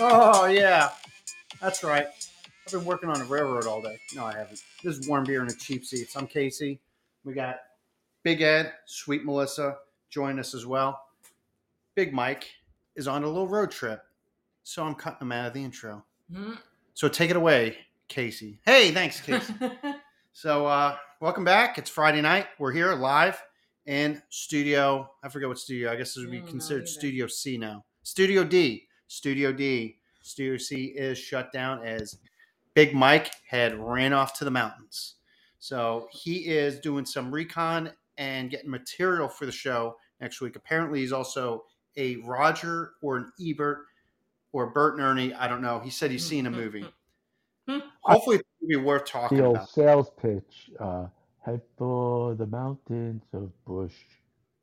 Oh yeah, that's right. I've been working on a railroad all day. No, I haven't. This is warm beer and a cheap seats. I'm Casey. We got Big Ed, Sweet Melissa join us as well. Big Mike is on a little road trip, so I'm cutting him out of the intro. Mm-hmm. So take it away, Casey. Hey, thanks, Casey. so uh, welcome back. It's Friday night. We're here live in studio. I forget what studio. I guess this would be don't considered. Studio C now. Studio D. Studio D. Studio C is shut down as Big Mike had ran off to the mountains. So he is doing some recon and getting material for the show next week. Apparently, he's also a Roger or an Ebert or Bert and Ernie. I don't know. He said he's seen a movie. Hopefully, it's be worth talking the old about. sales pitch. Uh, head for the mountains of Busch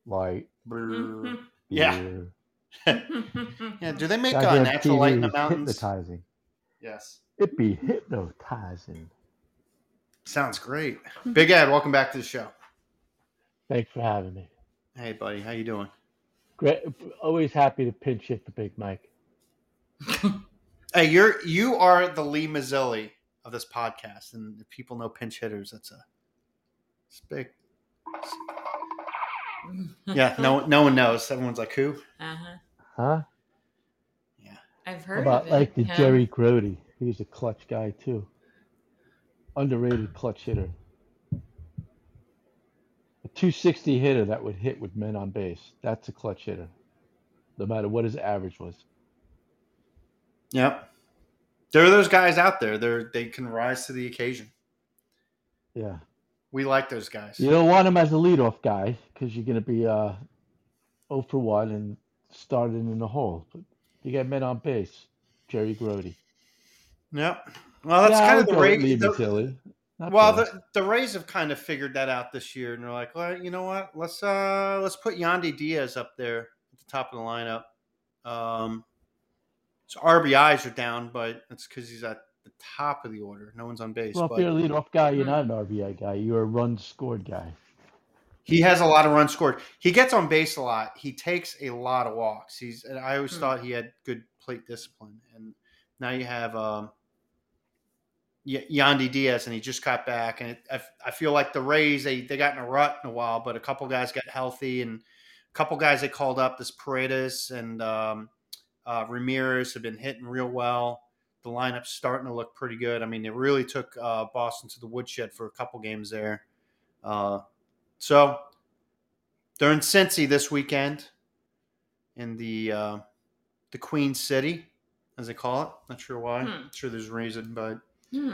Light. Brr. Yeah. Yeah, do they make uh, natural light in the mountains? Hypnotizing. Yes. It be hypnotizing. Sounds great. Big Ed, welcome back to the show. Thanks for having me. Hey, buddy, how you doing? Great. Always happy to pinch hit the big Mike. Hey, you're you are the Lee Mazzilli of this podcast, and if people know pinch hitters, that's a it's big. Yeah, no no one knows. Everyone's like, who? Uh-huh. Huh? Yeah, I've heard about of it. like the yeah. Jerry Grote? He was a clutch guy too. Underrated clutch hitter. A 260 hitter that would hit with men on base. That's a clutch hitter. No matter what his average was. Yep. There are those guys out there. They're they can rise to the occasion. Yeah. We like those guys. You don't want him as a leadoff guy because you're going to be uh, 0 for 1 and starting in the hole. But you get men on base. Jerry Grote. Yep. Well, that's yeah, kind of the with the- Well, bad. the, the Rays have kind of figured that out this year, and they're like, well, you know what? Let's uh let's put Yandy Diaz up there at the top of the lineup. Um, so RBIs are down, but it's because he's at the top of the order. No one's on base. well, if but you're a leadoff guy, you're not an RBI guy. You're a run scored guy. he has a lot of runs scored. He gets on base a lot. He takes a lot of walks. He's. And I always Hmm. thought he had good plate discipline, and now you have um, Y- Yandy Diaz, and he just got back. And it, I, I feel like the Rays they they got in a rut in a while, but a couple guys got healthy, and a couple guys they called up, this Paredes and um, uh, Ramirez have been hitting real well. The lineup's starting to look pretty good. I mean, it really took uh, Boston to the woodshed for a couple games there. Uh, so they're in Cincy this weekend in the uh, the Queen City, as they call it. Not sure why. Hmm. Not sure there's a reason, but Hmm.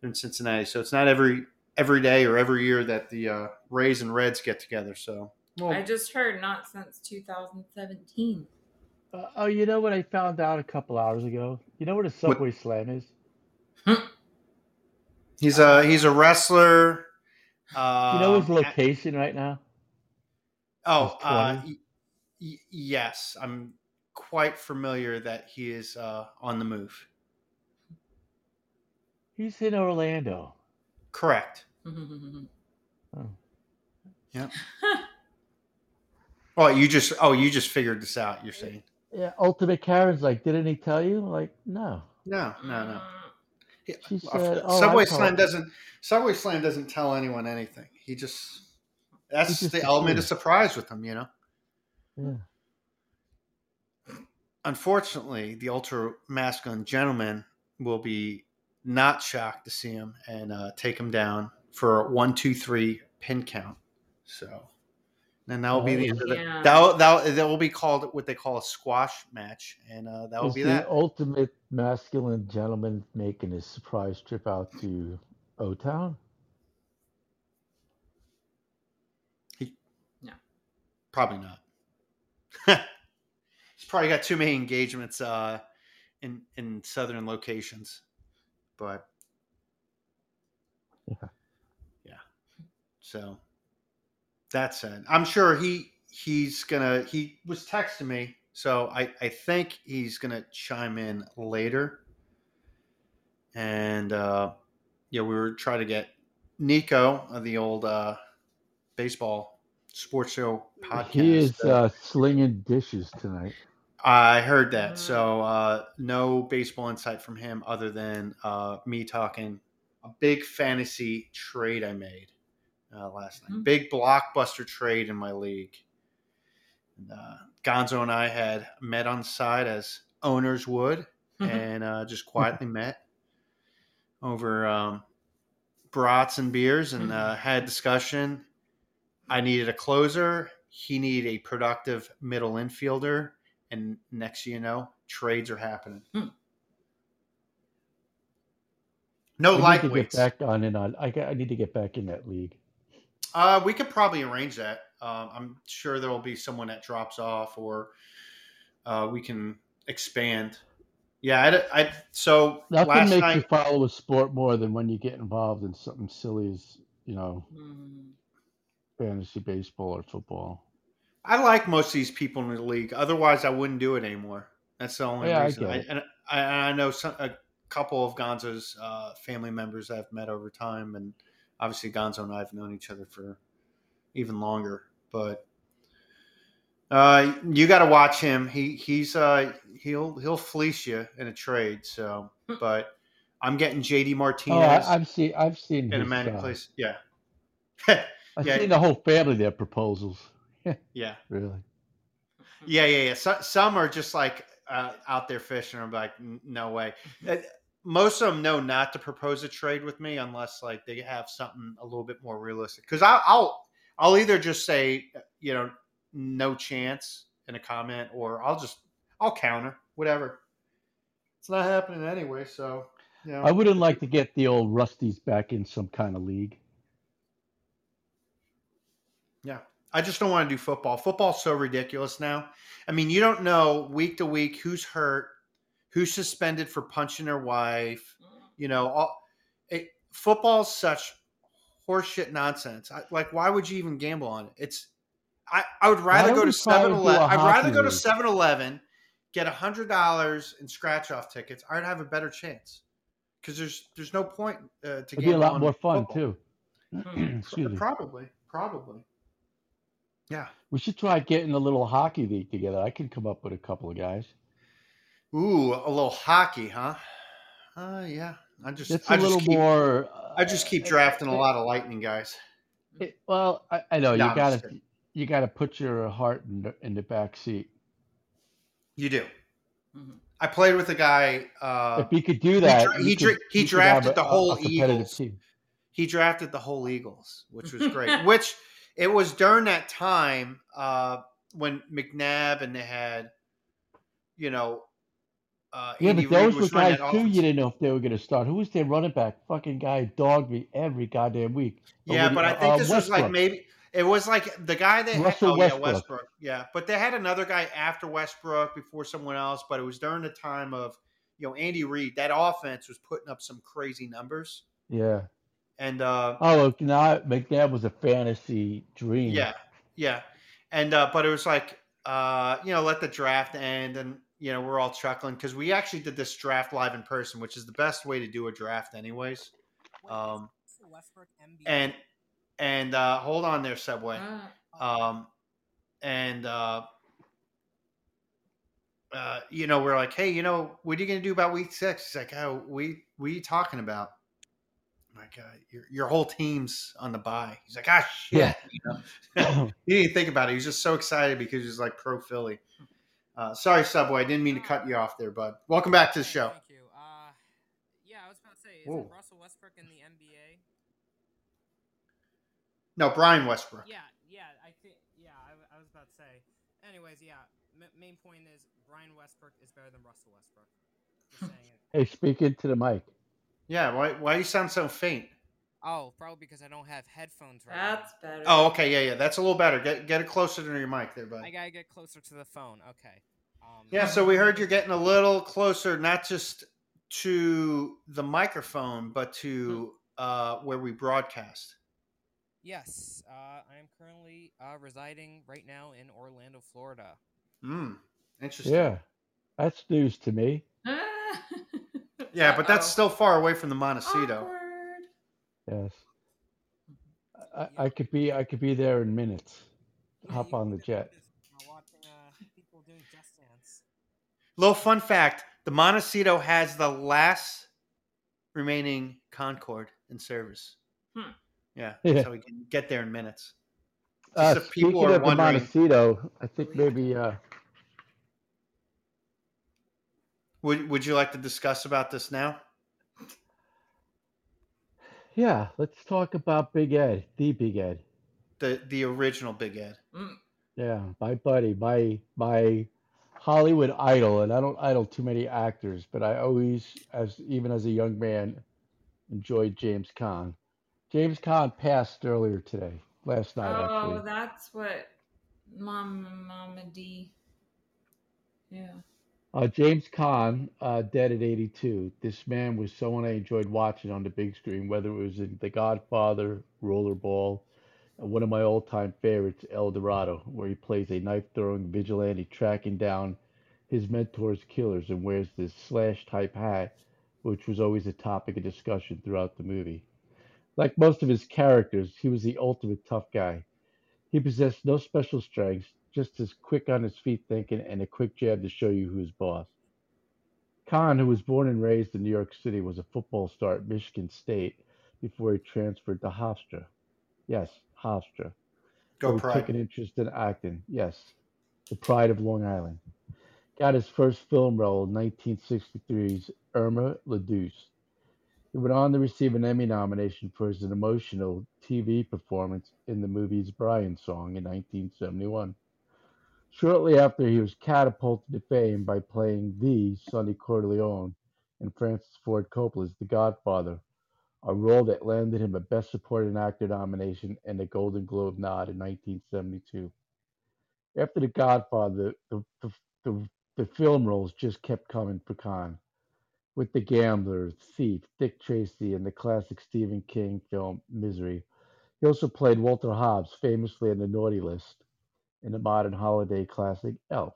they're in Cincinnati. So it's not every every day or every year that the uh, Rays and Reds get together. So well, I just heard not since 2017. Uh, oh, you know what I found out a couple hours ago? You know what a Subway Slam is? he's a he's a wrestler. Uh, you know his location right now? Oh, uh, y- y- yes, I'm quite familiar that he is uh, on the move. He's in Orlando. Correct. Oh. Yeah. Oh, you just oh you just figured this out. You're saying Yeah, Ultimate Karen's like, didn't he tell you? Like, no. no, no, no. He- She uh, said, "Oh, Subway I Slam doesn't. Subway Slam doesn't tell anyone anything. He just that's He just the element of surprise with him. You know. Yeah. Unfortunately, the ultra masculine gentleman will be not shocked to see him and uh, take him down for one, two, three pin count. So, then that will be the end of the. That that that will be called what they call a squash match, and uh, that will Is be the that. ultimate masculine gentleman making his surprise trip out to O Town? Yeah, probably not. He's probably got too many engagements uh, in in southern locations, but Yeah. yeah. So that's it. I'm sure he he's gonna. He was texting me, so I I think he's gonna chime in later, and uh, yeah, we were trying to get Nico of the old uh, baseball sports show podcast. He is to- uh, slinging dishes tonight. I heard that. Mm. So uh, no baseball insight from him other than uh, me talking a big fantasy trade I made uh, last night. Mhm. Big blockbuster trade in my league. And, uh, Gonzo and I had met on the side as owners would, and uh, just quietly met over um, brats and beers and uh, had discussion. I needed a closer. He needed a productive middle infielder. And next you know, trades are happening. Hmm. No I need to get back on and on. I, I need to get back in that league. Uh, we could probably arrange that. Um, I'm sure there will be someone that drops off, or uh, we can expand. Yeah, I, I so Nothing last makes night. you follow a sport more than when you get involved in something silly as you know Mm. fantasy baseball or football. I like most of these people in the league. Otherwise, I wouldn't do it anymore. That's the only Yeah, I reason. I, it. and I, I know some, a couple of Gonzo's uh, family members I've met over time, and obviously Gonzo and I have known each other for even longer. But uh, you got to watch him. He he's uh, he'll he'll fleece you in a trade. So, but I'm getting JD Oh, Martinez I, I've seen I've seen in a his, manic uh, place. Yeah, I've yeah. seen the whole family their proposals. yeah. Really, Yeah, yeah, yeah. So, some are just like uh, out there fishing. I'm like, no way. Uh, Most of them know not to propose a trade with me unless like they have something a little bit more realistic. Because I'll, I'll, I'll either just say, you know, no chance in a comment, or I'll just, I'll counter whatever. It's not happening anyway, so you know. I wouldn't like to get the old Rusties back in some kind of league. Yeah. I just don't want to do football. Football's so ridiculous now. I mean, you don't know week to week who's hurt, who's suspended for punching their wife. You know, all it, football's such horseshit nonsense. I, like, why would you even gamble on it? It's I, I would rather go to we try and Seven do Eleven. a I'd rather go to league? Seven Eleven, get a hundred dollars in scratch off tickets. I'd have a better chance because there's there's no point uh, to It'd be a lot on more fun football. too. Hmm. Excuse me. Probably, probably. Yeah. We should try getting a little hockey league together. I can come up with a couple of guys. Ooh, a little hockey, huh? Uh, yeah. I just, It's I a just little keep, more. I just keep uh, drafting a lot of lightning guys. it- well, I, I know No, you got to you gotta put your heart in the, in the back seat. You do. Mhm. I played with a guy. Uh, if he could do that, dra- he could- dra- he you could have drafted a- the a- whole a Eagles. team. he drafted the whole Eagles, which was great. which it was during that time uh, when McNabb and they had, you know, uh, Yeah, Andy but those were guys that too. offense. You didn't know if they were going to start. Who was their running back? Fucking guy dogged me every goddamn week. Yeah, but I think uh, this was like maybe it was like the guy had. Russell Oh yeah, Westbrook. Westbrook. Yeah, but they had another guy after Westbrook before someone else. But it was during the time of you know Andy Reid. That offense was putting up some crazy numbers, Yeah. and uh, Oh, look, now McNabb was a fantasy dream. yeah, yeah, and uh, but it was like uh, you know let the draft end, and you know we're all chuckling because we actually did this draft live in person, which is the best way to do a draft, anyways. Um, and and uh, hold on there, Subway. Ah, um, and uh, uh, you know we're like, hey, you know, what are you going to do about week six? He's like, oh, we what are you talking about? I'm like, uh, your your whole team's on the bye. He's like, ah, shit. Yeah. You know? he didn't think about it. He was just so excited because he was like pro Philly. Uh, sorry, Subway. I didn't mean to cut you off there, bud. Welcome back to the show. Thank you. Uh, yeah, I was about to say, is Whoa. Russell Westbrook in the NBA? No, Brian Westbrook. Yeah, yeah, I think, yeah, I, w- I was about to say. Anyways, yeah, m- main point is Brian Westbrook is better than Russell Westbrook. Just saying it. Hey, speak into the mic. Yeah. Why why you sound so faint? Oh, probably because I don't have headphones right now. that's better. Oh, okay. Yeah, yeah. That's a little better. Get get it closer to your mic there, bud. I gotta get closer to the phone. Okay. Um, Yeah, so we heard you're getting a little closer, not just to the microphone, but to uh, where we broadcast. Yes, uh, I am currently uh, residing right now in Orlando, Florida. Hmm. Interesting. Yeah, that's news to me. Ah. Yeah, but that's Uh-oh. still far away from the Montecito. Awkward. Yes. I, I could be I could be there in minutes. Yeah, Hop on the jet. just, watching people doing Just Dance. Little fun fact: the Montecito has the last remaining Concorde in service. Hmm. Yeah, Yeah. so we can get there in minutes. Uh, Just if people speaking are of the wondering- Montecito, I think maybe uh, Would Would you like to discuss about this now? Yeah. Let's talk about Big Ed, the Big Ed. The the original Big Ed. Mm. Yeah, my buddy, my my Hollywood idol, and I don't idol too many actors, but I always, as even as a young man, enjoyed James Caan. James Caan passed earlier today, last night Oh, actually. that's what Mom Mama D. Yeah. Uh, James Caan, uh, dead at 82. This man was someone I enjoyed watching on the big screen, whether it was in The Godfather, Rollerball, one of my all-time favorites, El Dorado, where he plays a knife-throwing vigilante tracking down his mentor's killers and wears this slash-type hat, which was always a topic of discussion throughout the movie. Like most of his characters, he was the ultimate tough guy. He possessed no special strengths, just as quick on his feet thinking and a quick jab to show you who's boss. Caan, who was born and raised in New York City, was a football star at Michigan State before he transferred to Hofstra. Yes, Hofstra. Go Pride. took an interest in acting. Yes, the pride of Long Island. Got his first film role in 1963's Irma la Douce. He went on to receive an Emmy nomination for his emotional TV performance in the movie's Brian Song in 1971. Shortly after, he was catapulted to fame by playing the Sonny Corleone in Francis Ford Coppola's The Godfather, a role that landed him a Best Supporting Actor nomination and a Golden Globe nod in 1972. After The Godfather, the, the, the, the film roles just kept coming for Caan. With The Gambler, Thief, Dick Tracy, and the classic Stephen King film Misery. He also played Walter Hobbs, famously in The Naughty List, in the modern holiday classic Elf.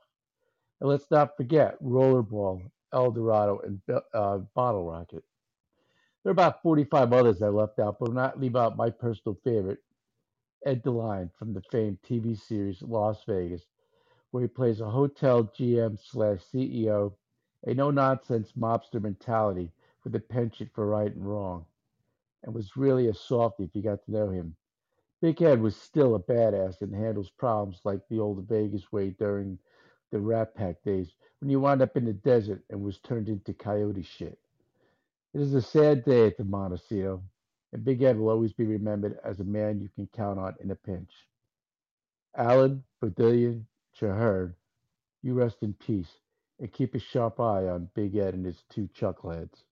And let's not forget Rollerball, El Dorado, and uh, Bottle Rocket. There are about 45 others I left out, but will not leave out my personal favorite, Ed Deline from the famed TV series Las Vegas, where he plays a hotel GM slash CEO, a no nonsense mobster mentality with a penchant for right and wrong, and was really a softie if you got to know him. Big Ed was still a badass and handles problems like the old Vegas way during the Rat Pack days when he wound up in the desert and was turned into coyote shit. It is a sad day at the Montecito, and Big Ed will always be remembered as a man you can count on in a pinch. Alan Bodillion Chaherd, you rest in peace, and keep a sharp eye on Big Ed and his two chuckleheads.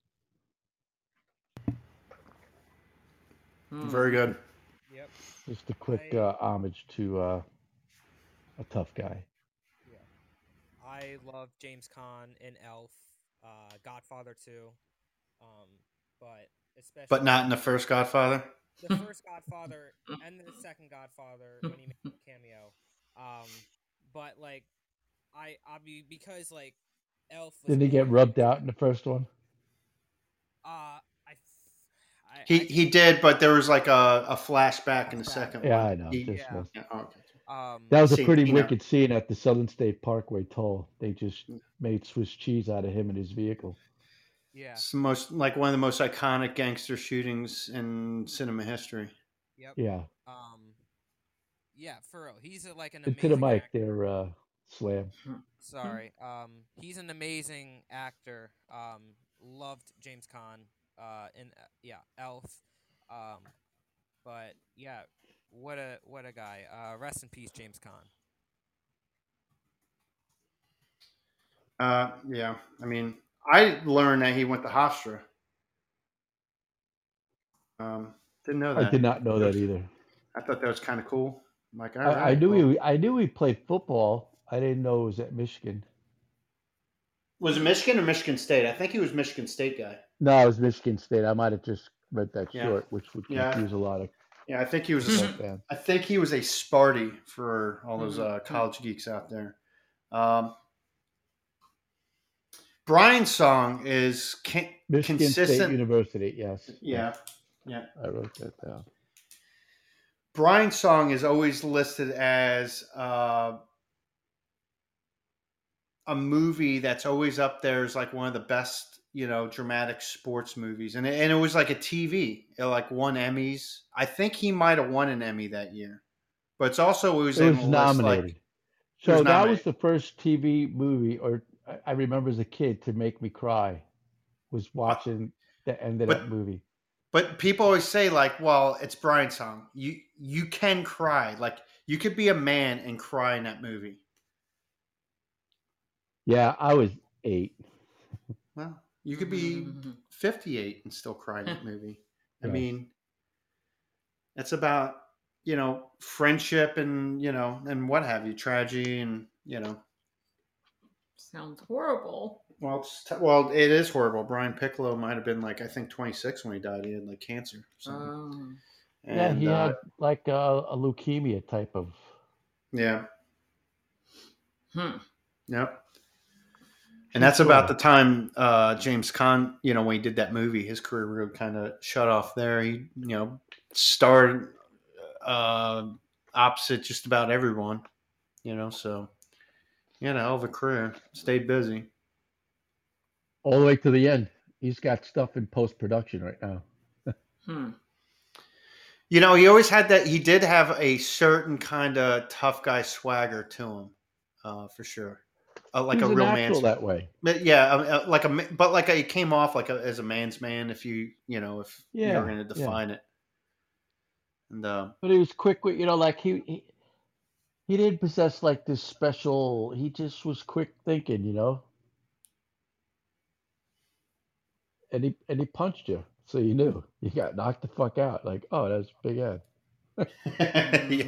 Mm. Very good. Yep. Just a quick I- uh, homage to uh, a tough guy. I love James Caan in Elf, uh, Godfather 2, um, but especially But not in the first Godfather. the first Godfather and the second Godfather when he made a cameo. Um, but like, I I be because like Elf. Was Didn't he get rubbed out in the first one? Uh, I. I He I, he did, but there was like a, a flashback in the second Yeah, one. I know. He- just yeah. was- yeah, oh, okay. Um, That was a See, pretty you know- wicked scene at the Southern State Parkway toll. They just Mm. made Swiss cheese out of him and his vehicle. yeah. It's the most like one of the most iconic gangster shootings in cinema history. Yep. Yeah. Um. Yeah, for real. He's a, like an And to the amazing mic actor. there, uh, Slam. Sorry. Um, he's an amazing actor. Um, loved James Caan. Uh, in uh, yeah, Elf. Um, but yeah, what a what a guy. Uh, rest in peace, James Caan. Uh, yeah, I mean, I learned that he went to Hofstra. Um, didn't know that. I did not know that either. I thought that was kind of cool. I'm like, all I, I knew well- he. I knew he played football. I didn't know it was at Michigan. Was it Michigan or Michigan State? I think he was Michigan State guy. No, it was Michigan State. I might have just read that Yeah. short, which would Yeah. confuse a lot of Yeah, I think he was. A, football fans. I think he was a Sparty for all those Mhm. uh, college geeks out there. Um, Brian's song is can, Michigan State consistent. University. Yes. Yeah. Yeah. I wrote that down. Brian's song is always listed as uh, a movie that's always up there as like one of the best, you know, dramatic sports movies, and it, and it was like a TV. It uh, like won Emmys. I think he might have won an Emmy that year, but it's also it was, It was list, like- nominated. So was that was the first TV movie, or I- I remember as a kid, to make me cry. Was uh, watching the end of But- that movie. But people always say like, well, it's Brian's song. You you can cry. Like you could be a man and cry in that movie. Yeah, I was eight. Well, you could be 58 and still cry in that movie. I Yes. mean, it's about, you know, friendship and, you know, and what have you, tragedy and, you know, Sounds horrible. well, it's t- well, it is horrible. Brian Piccolo might have been like, I think 26 when he died. He had like cancer. or something. Um, yeah, And, he uh, had like a, a leukemia type of. yeah. hmm. Yep. And that's about the time uh, James Caan, you know, when he did that movie, his career really kind of shut off there. He, you know, starred uh, opposite just about everyone, you know, so he had a hell of a career. Stayed busy. all the way to the end. He's got stuff in post production right now. Hmm. You know, he always had that. He did have a certain kind of tough guy swagger to him, uh, for sure. Uh, like He's a a real natural man's that way. But yeah, like a ma- but like a, he came off like a, as a man's man. If you you know if Yeah, you're going to yeah. define it, and uh, But he was quick with, you know, like he, he he didn't possess like this special. He just was quick thinking, you know. And he and he punched you, so you knew you got knocked the fuck out. Like, oh, that's Big Ed. yeah.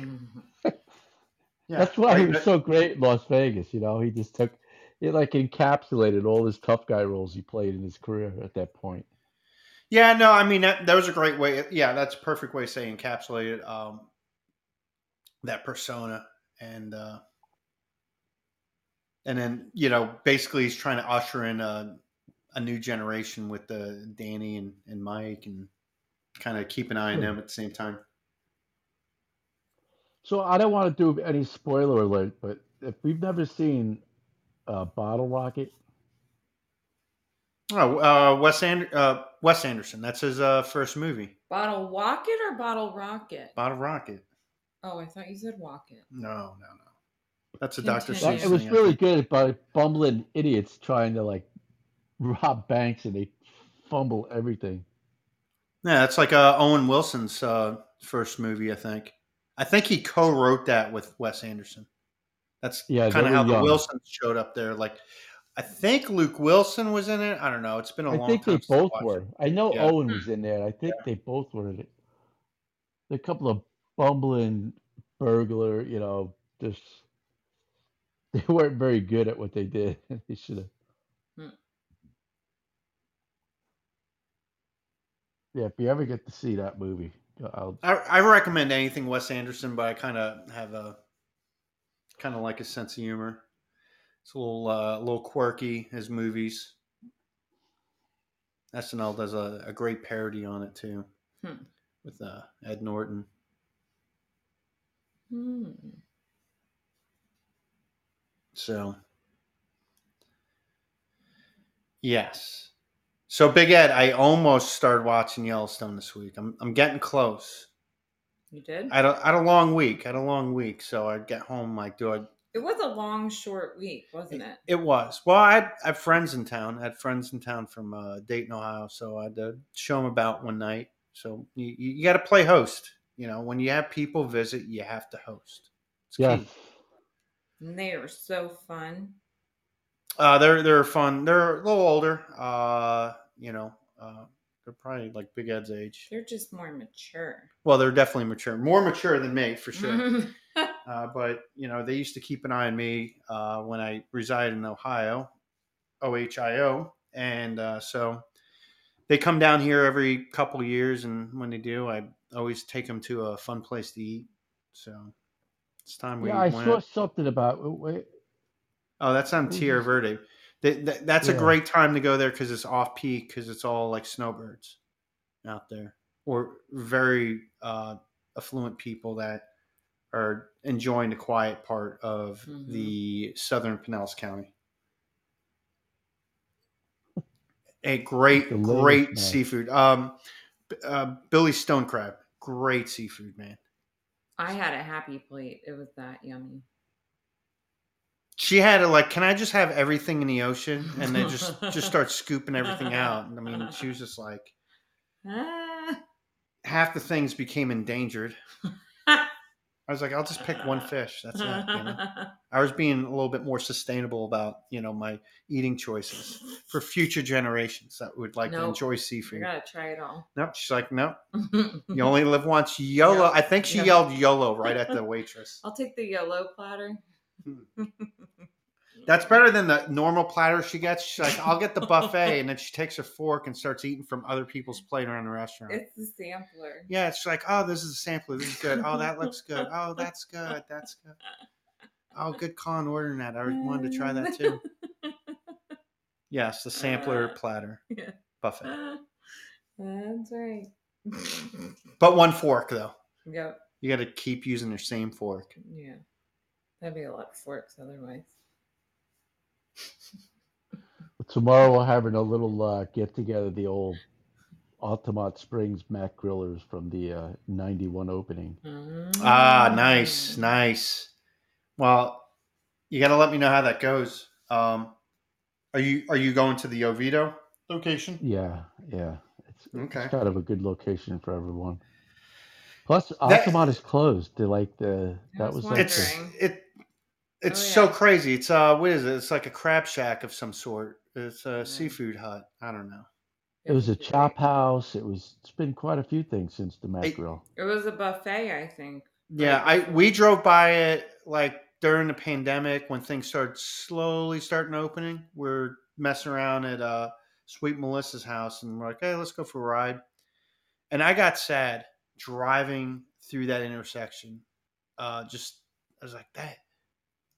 Yeah, That's why he was so great in Las Vegas. You know, he just took it like encapsulated all his tough guy roles he played in his career at that point. Yeah, no, I mean that, that was a great way. Yeah, that's a perfect way to say encapsulated um, that persona, and uh, and then you know basically he's trying to usher in a, a new generation with the Danny and, and Mike, and kind of keep an eye on them at the same time. So I don't want to do any spoiler alert, but if we've never seen uh, Bottle Rocket, Oh, uh, Wes and, uh, Wes Anderson. That's his uh, first movie, Bottle Rocket or Bottle Rocket? Bottle Rocket. Oh, I thought you said Rocket. No, no, no. That's a Dr. Continue. Seuss. it was thing, really good about bumbling idiots trying to like rob banks and they fumble everything. Yeah, that's like uh, Owen Wilson's uh, first movie, I think. I think he co-wrote that with Wes Anderson. That's Yeah, kind of how were the. Wilsons showed up there. Like, I think Luke Wilson was in it. I don't know. It's been a I long time. they since I think they both were. it. I know Yeah. Owen was in there. I think they both were in it. A couple of bumbling burglar, you know, just they weren't very good at what they did. they should have. Hmm. Yeah, if you ever get to see that movie, I'll I, I recommend anything Wes Anderson, but I kind of have a kind of like a sense of humor. It's a little uh, a little quirky. His movies. SNL does a, a great parody on it too, Hmm. with uh, Ed Norton. Hmm. So, yes. So, Big Ed, I almost started watching Yellowstone this week. I'm, I'm getting close. You did? I had, a, I had a long week. I had a long week. So, I'd get home, like, do I? it was a long, short week, wasn't it? It was. Well, I had, I had friends in town. I had friends in town from uh, Dayton, Ohio. So, I had to show them about one night. So, you, you, you got to play host. You know, when you have people visit, you have to host. It's yeah. key. And they are so fun. Uh, they're they're fun. They're a little older. Uh, you know, uh, they're probably like Big Ed's age. They're just more mature. Well, they're definitely mature, more mature than me for sure. Uh, but you know, they used to keep an eye on me uh, when I resided in Ohio, OHIO, and uh, so they come down here every couple years, and when they do, I always take them to a fun place to eat. So it's time we Yeah, I went. saw something about. Wait, Oh, that's on Who's Tierra? Verde. That, that- that's a great time to go there because it's off peak because it's all like snowbirds out there. or very uh, affluent people that are enjoying the quiet part of Mhm. the southern Pinellas County. A great, great man. seafood. Um, uh, Billy Stone Crab, great seafood, man. I had a happy plate. It was that yummy. She had to like, can I just have everything in the ocean, and then just just start scooping everything out. I mean, she was just like, Ah. half the things became endangered. I was like, I'll just pick one fish. That's it. You know? I was being a little bit more sustainable about you know my eating choices for future generations that would like to Nope. enjoy You seafood. gotta try it all. Nope. She's like, no, you only live once. YOLO. Yeah. I think she Yeah. yelled YOLO right at the waitress. I'll take the yellow platter. That's better than the normal platter she gets. She's like, I'll get the buffet, and then she takes her fork and starts eating from other people's plate around the restaurant. It's the sampler. Yeah, it's like, oh, this is a sampler. This is good. Oh, that looks good. Oh, that's good. That's good. Oh, good call on ordering that. I wanted to try that too. Yes, the sampler uh, platter Yeah. buffet, That's right. but one fork though. yep. You got to keep using your same fork. Yeah. That'd be a lot of forks otherwise. Tomorrow we're having a little uh, get together. The old Altamonte Springs Mac Grillers from the uh, '91 opening. Ah, Mm. nice, nice. Well, you got to let me know how that goes. Um, are you are you going to the Oviedo location? Yeah, yeah. It's, Okay. it's kind of a good location for everyone. Plus, Altamonte is closed. They like the that was was like It's the, it. It's Oh, so crazy. It's uh, what is it? It's like a crab shack of some sort. It's a Yeah. seafood hut. I don't know. it was a It's chop house. It was. It's been quite a few things since the Mac Hey, Grill. It was a buffet, I think. Yeah, I we drove by it like during the pandemic when things started slowly starting opening. We're messing around at uh Sweet Melissa's house and we're like, hey, let's go for a ride. And I got sad driving through that intersection. Uh just I was like that.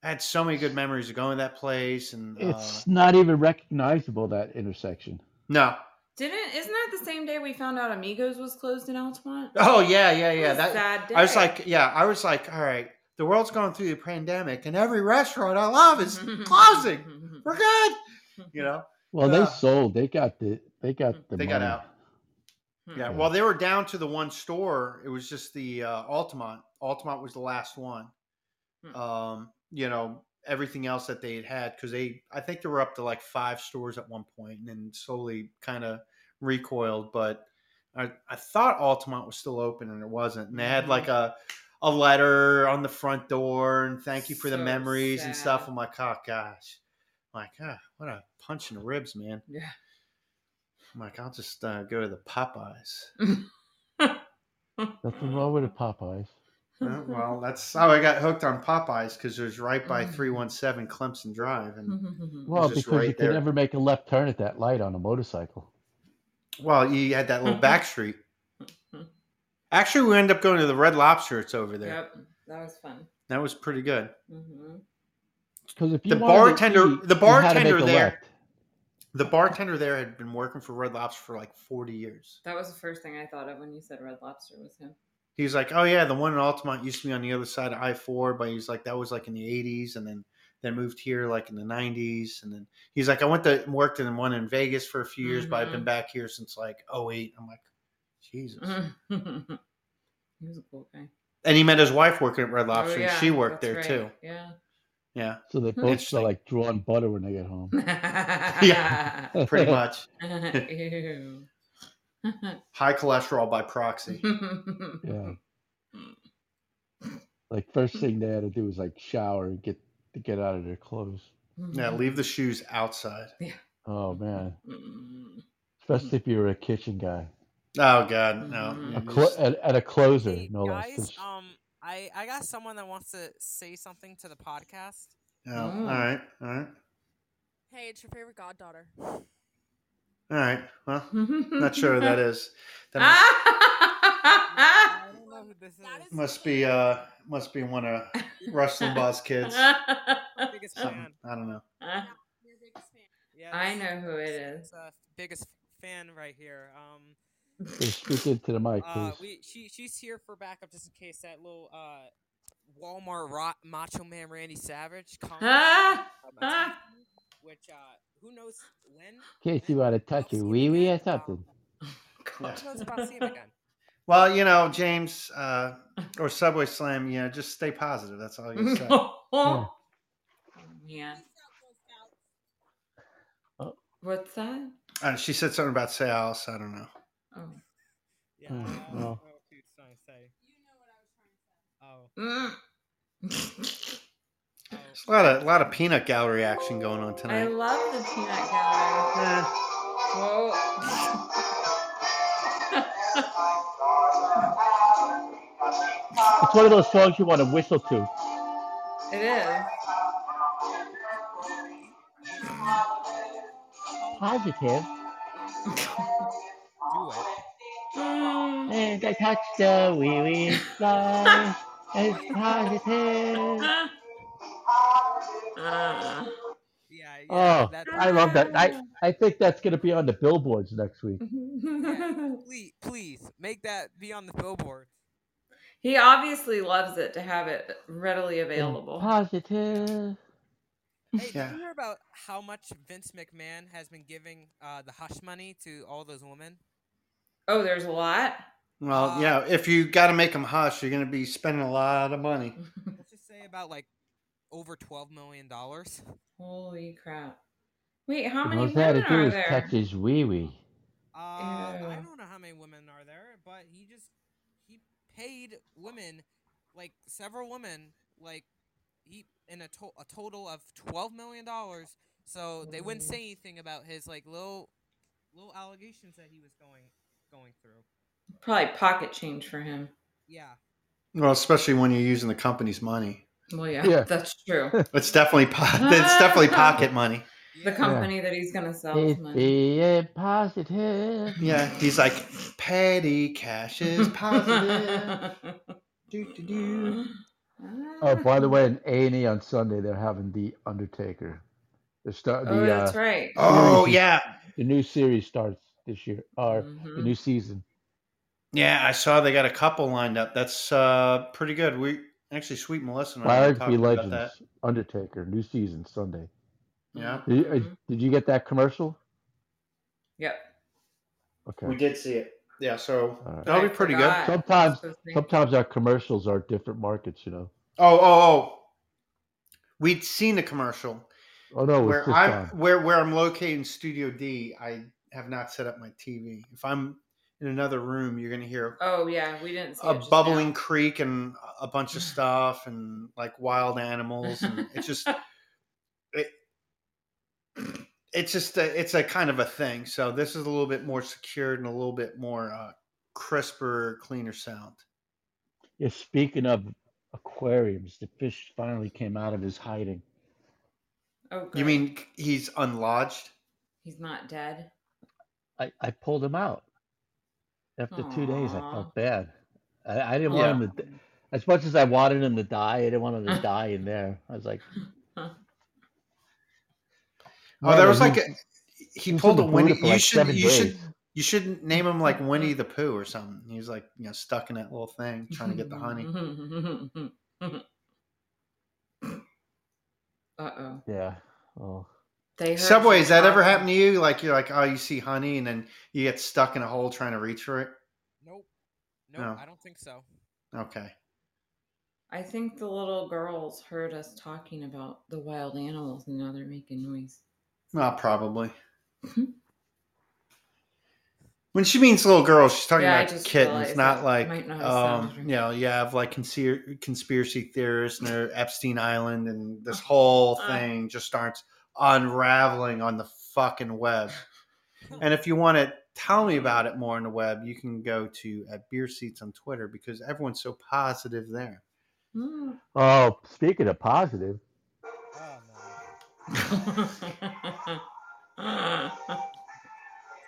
I had so many good memories of going to that place and uh, It's not even recognizable that intersection. no. Didn't isn't that the same day we found out Amigos was closed in Altamonte? Oh yeah, yeah, yeah. a That sad day. I was like, yeah, I was like, all right, the world's going through the pandemic and every restaurant I love is closing. We're good. You know? Well, Yeah. they sold. They got the. They got the. They got out. Yeah. Yeah. Well, they were down to the one store. It was just the uh, Altamonte. Altamonte was the last one. Hmm. Um, you know, everything else that they had had because they, I think they were up to like five stores at one point and then slowly kind of recoiled. But I, I thought Altamonte was still open and it wasn't. And they had Mhm. like a, a letter on the front door and thank you for the So memories and stuff. sad. I'm like, oh gosh. I'm like, ah, what a punch in the ribs, man. Yeah. I'm like, I'll just uh, go to the Popeyes. Nothing wrong with the Popeyes. Uh, well, that's how I got hooked on Popeyes because it was right by Mm. 317 Clemson Drive. And Well, because right you can there. never make a left turn at that light on a motorcycle. well, you had that little back street. Actually, we ended up going to the Red Lobster. It's over there. Yep, that was fun. That was pretty good. Because if you The wanted to bartender- eat, the you had to make bartender there- left. The bartender there had been working for Red Lobster for like 40 years. That was the first thing I thought of when you said Red Lobster was him. He was like, "Oh yeah, the one in Altamonte used to be on the other side of I four, but he's like that was like in the '80s, and then then moved here like in the '90s, and then he's like, I went to worked in one in Vegas for a few years, but I've been Mhm. back here since like 08. I'm like, Jesus. he was a cool guy. And he met his wife working at Red Oh, Lobster, yeah, and she worked that's there right. too. Yeah. Yeah, So they both Interesting. smell like drawn butter when they get home. yeah. pretty much. Ew. High cholesterol by proxy. Yeah. Like first thing they had to do was like shower and get to get out of their clothes. Yeah, leave the shoes outside. Yeah. Oh man, Mm. especially if you're a kitchen guy, Oh God, no. Mhm. A clo- just- and, and a closer, Hey, no less. guys, 'cause- um, I I got someone that wants to say something to the podcast. oh, Mm. all right, all right, Hey, it's your favorite goddaughter. All right. Well, not sure who that is. That must! I don't know who this That is. is- must be uh must be one of Rush Limbaugh's kids. biggest Something. fan. I don't know. Your. Yeah, I know who it is. this uh, biggest fan right here. Um, Just speak into the mic, Uh, please. we she she's here for backup just in case that little uh Walmart rot Macho Man Randy Savage comes. Ah! ah. which uh who knows when? In case you want to touch see your him wee wee or something. Who knows if I'll see him again? Well, you know, James uh, or Subway Slam, you know, just stay positive. That's all you say. oh, man. Oh. What's that? Uh, she said something about Sal, so I don't know. Oh. Yeah. Hmm, well. what she was trying to say. Oh, Mm. oh. There's a lot of lot of peanut gallery action going on tonight. I love the peanut gallery. Eh, Whoa. It's one of those songs you want to whistle to. it is. Positive. Do it. Mm. And I touch the wee wee fly. It's positive. Uh. Yeah. yeah Oh, I love that. I, I think that's going to be on the billboards next week. please, please make that be on the billboard. he obviously loves it to have it readily available. Positive. Hey, Yeah. did you hear about how much Vince McMahon has been giving uh, the hush money to all those women? Oh, there's a lot. well, Uh, yeah. If you got to make them hush, you're going to be spending a lot of money. Let's just say about like over twelve million dollars. Holy crap! Wait, how The many most they had women to do are is there? touch his wee wee. Uh, I don't know how many women are there, but he just he paid women like several women like he in a, to- a total of twelve million dollars. So they wouldn't say anything about his like little little allegations that he was going going through. Probably pocket change for him. Yeah. Well, especially when you're using the company's money. Well, yeah, Yeah. that's true. It's definitely po- it's definitely pocket money. The Yeah. company that he's gonna sell his It's money. being positive. Yeah, he's like petty cash is positive. do, do, do. Oh, by the way, in A and E on Sunday they're having the Undertaker. They're starting Oh, the that's uh, right. Oh Series- yeah, the new series starts this year or the Mhm. new season. yeah. I saw they got a couple lined up. That's uh pretty good. We actually, Sweet Melissa and I were Biography talking about that. Legends Undertaker new season Sunday. Yeah, Did you, uh, did you get that commercial? Yep. Okay. we did see it. Yeah, so All right. that'll be pretty good. Sometimes- I was supposed to- Sometimes our commercials are different markets, you know. Oh, oh, oh. We'd seen the commercial Oh no, where I'm where where I'm located in Studio D. I have not set up my TV. If I'm in another room, you're gonna hear Oh yeah, we didn't see a it bubbling now. creek and a bunch of stuff and like wild animals and it's just it, it's just a, it's a kind of a thing so this is a little bit more secured and a little bit more uh, crisper cleaner sound Yeah, speaking of aquariums, the fish finally came out of his hiding. Oh, you mean he's unlodged he's not dead? I, I pulled him out. After two days, I felt bad. I, I didn't Yeah. want him to, d- as much as I wanted him to die, I didn't want him to die in there. I was like, oh "No, there no, was like he- a he was pulled a in the winnie for you like should seven you should you should name him like winnie the pooh or something he was like you know stuck in that little thing trying to get the honey uh oh. Yeah. Oh, They heard subway you has that ever happened to you like you're like oh you see honey and then you get stuck in a hole trying to reach for it Nope. Nope. No. I don't think so. okay I think the little girls heard us talking about the wild animals and now they're making noise. Well, probably. When she means little girls, she's talking Yeah, about kittens, not like might not um, right. you know, you have like conspiracy theorists and their Epstein Island, and this whole Uh. thing just starts unraveling on the fucking web. and if you want to tell me about it more on the web, you can go to at Beer Seats on Twitter because everyone's so positive there. Hmm. oh speaking of positive, Oh no. Of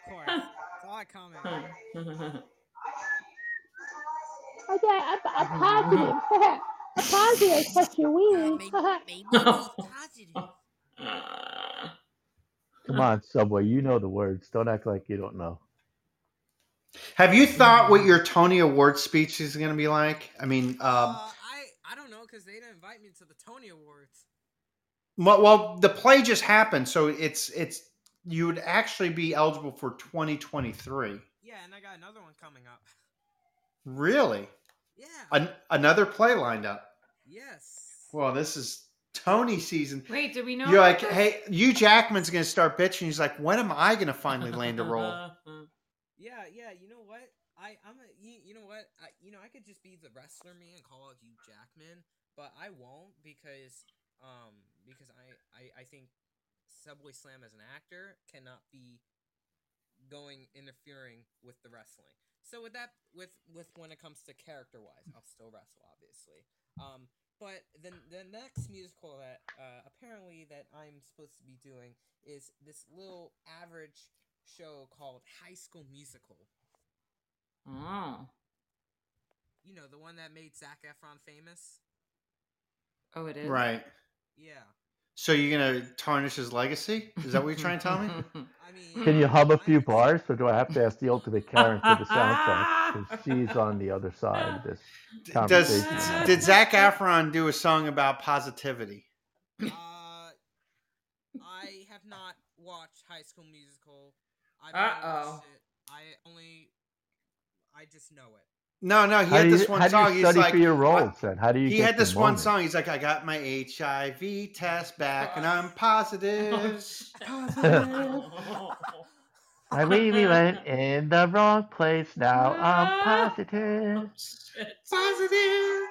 course. It's all I comment. Yeah, I'm, I'm positive. I'm positive. Touch your wee. come on, Subway, you know the words. Don't act like you don't know. Have you thought what your Tony Award speech is going to be like? I mean, um, uh, I I don't know because they didn't invite me to the Tony Awards. well, well, the play just happened, so it's it's you would actually be eligible for 2023. Yeah, and I got another one coming up. Really? Yeah. An- another play lined up. yes. Well, this is Tony season. Wait, do we know? You're like, this? hey, Hugh Jackman's going to start bitching. He's like, when am I going to finally land a role? Yeah, yeah. You know what? I I'm a you, you know what? I you know I could just be the wrestler me and call out Hugh Jackman, but I won't because um because I I I think Subway Slam as an actor cannot be going interfering with the wrestling. So with that with with when it comes to character wise, I'll still wrestle obviously. Um but then the next musical that uh, apparently that I'm supposed to be doing is this little average show called High School Musical. Oh. You know, the one that made Zac Efron famous? Oh, it is. Right. Yeah. So you're going to tarnish his legacy? Is that what you're trying to tell me? Can you hum a few bars, or do I have to ask the ultimate Karen for the soundtrack? 'Cause she's on the other side of this. Does Conversation. did Zac Efron do a song about positivity? Uh, I have not watched High School Musical. I've never Uh-oh. watched it. I only, I just know it. No, no, he How had do you, this one how do song. you He's study like, for your uh, I- roles then? How do you? he get had this one moment? song. He's like, I got my HIV test back, and I'm positive. positive. I really went in the wrong place. Now I'm positive. Oh, shit. positive.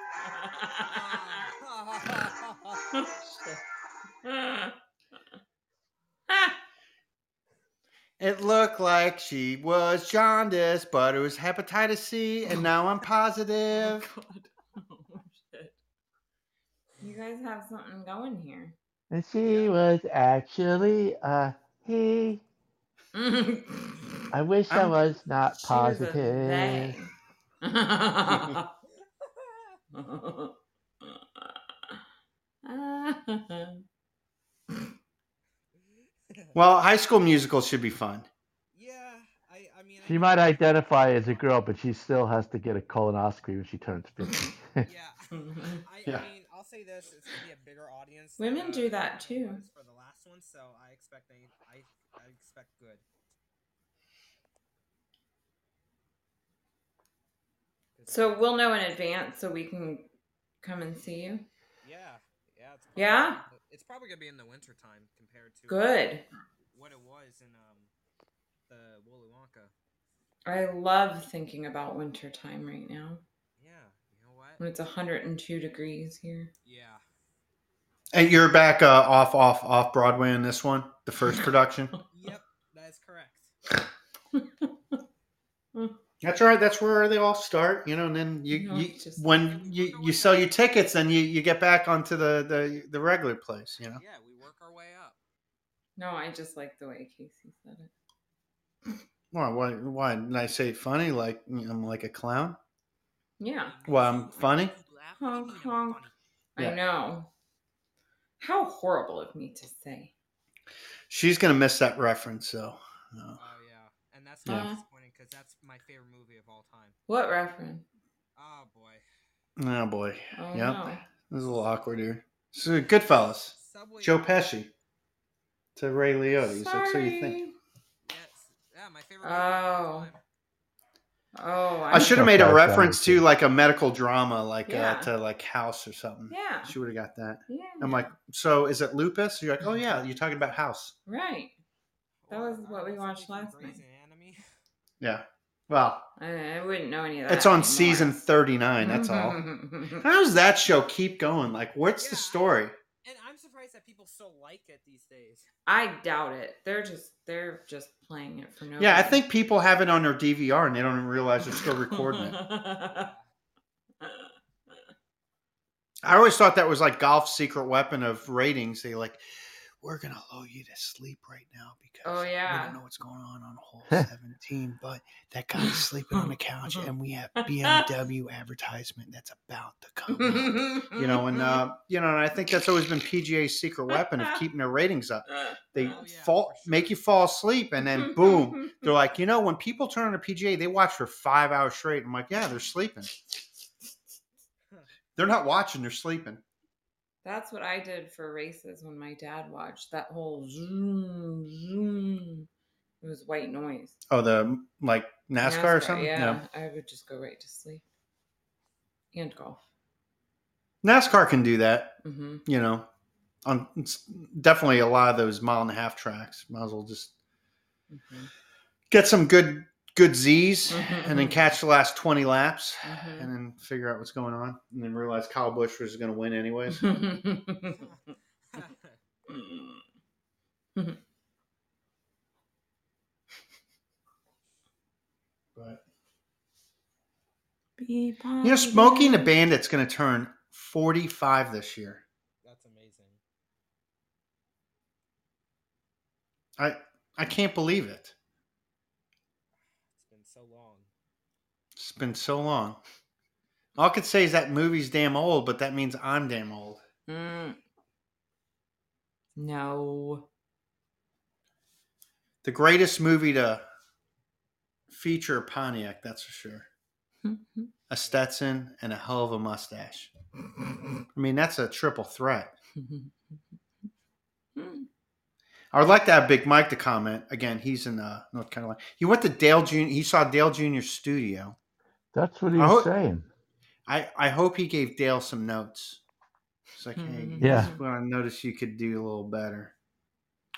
Oh, It looked like she was jaundice, but it was hepatitis C, and now I'm oh, positive. Oh, God. Oh, shit. You guys have something going here. And she was actually a he. I wish I I'm- was not was positive. they. Well, High School Musical should be fun. yeah, I, I mean, I She know- might identify as a girl, but she still has to get a colonoscopy when she turns 50. Yeah. I, Yeah. I mean, I'll say this: it's gonna be a bigger audience. than, Women uh, do that, too. For the last one, so I expect they, I, I expect good. 'Cause I- so we'll know in advance so we can come and see you. Yeah, yeah. It's probably Yeah? Gonna be- It's probably gonna be in the winter time compared to Good. what it was in um the Willy Wonka. I love thinking about winter time right now Yeah, you know what? when it's 102 degrees here. Yeah. And you're back uh, off, off, off Broadway in this one, the first production. Yep, that is correct. That's all right. That's where they all start, you know. And then you, No, you just- when you, you sell your tickets, then you, you get back onto the, the the regular place, you know. Yeah, we work our way up. No, I just like the way Casey said it. Why? Why? Why did I say funny? Like I'm like a clown? Yeah, Well, I'm funny. Honk, honk. Yeah. I know. How horrible of me to say. She's gonna miss that reference, so. uh, Oh yeah, and that's Yeah. not disappointing because that's my favorite movie of all time. What reference? Oh boy. oh boy. Oh Yep. no. This is a little awkward here. So Goodfellas. Subway. Joe Pesci to Ray Liotta. He's like, so you think? Sorry. Yes. Yeah, my favorite. movie Oh. time. Oh, I should have made a reference to like a medical drama, like Yeah. uh, to like House or something. Yeah. She would have got that. Yeah. I'm like, so is it lupus? You're like, oh yeah, you're talking about House. right. That was what we uh, watched last from night. Grey's Anatomy. Yeah. Well, I, I wouldn't know any of that. it's on anymore. season 39. That's all. How does that show keep going? Like, what's Yeah, the I- story? And I'm surprised that people still like it these days. I doubt it. They're just they're just playing it for no. Yeah, I think people have it on their DVR and they don't even realize they're still recording it. I always thought that was like golf's secret weapon of ratings. They like, we're gonna lull you to sleep right now because Oh, we yeah. don't know what's going on on hole 17, but that guy's sleeping on the couch, and we have BMW advertisement that's about to come. out. You know, and uh, you know, and I think that's always been PGA's secret weapon of keeping their ratings up. They Oh, yeah, fall, sure. make you fall asleep, and then boom, they're like, you know, when people turn on a PGA, they watch for five hours straight. I'm like, yeah, they're sleeping. They're not watching; they're sleeping. That's what I did for races when my dad watched that whole zoom zoom. It was white noise. Oh, the like NASCAR, or something. Yeah, I would just go right to sleep. And golf. NASCAR can do that. hmm You know, on definitely a lot of those mile and a half tracks. Might as well just hmm get some good good Z's Mhm, and then mhm. catch the last twenty laps Mhm. and then figure out what's going on and then realize Kyle Busch was going to win anyways. But you know, Smokey and the positive. Bandit's going to turn forty five this year. That's amazing. I I can't believe it. It's been so long. It's been so long. All I could say is that movie's damn old, but that means I'm damn old. Mm. No. The greatest movie to feature a Pontiac, that's for sure. A Stetson and a hell of a mustache. I mean, that's a triple threat. I would like to have Big Mike to comment. Again, he's in uh, North Carolina. He went to Dale Jr. He saw Dale Jr.'s studio. That's what he I was hope- saying. I, I hope he gave Dale some notes. It's like, hey, Yeah. this is what I noticed you could do a little better.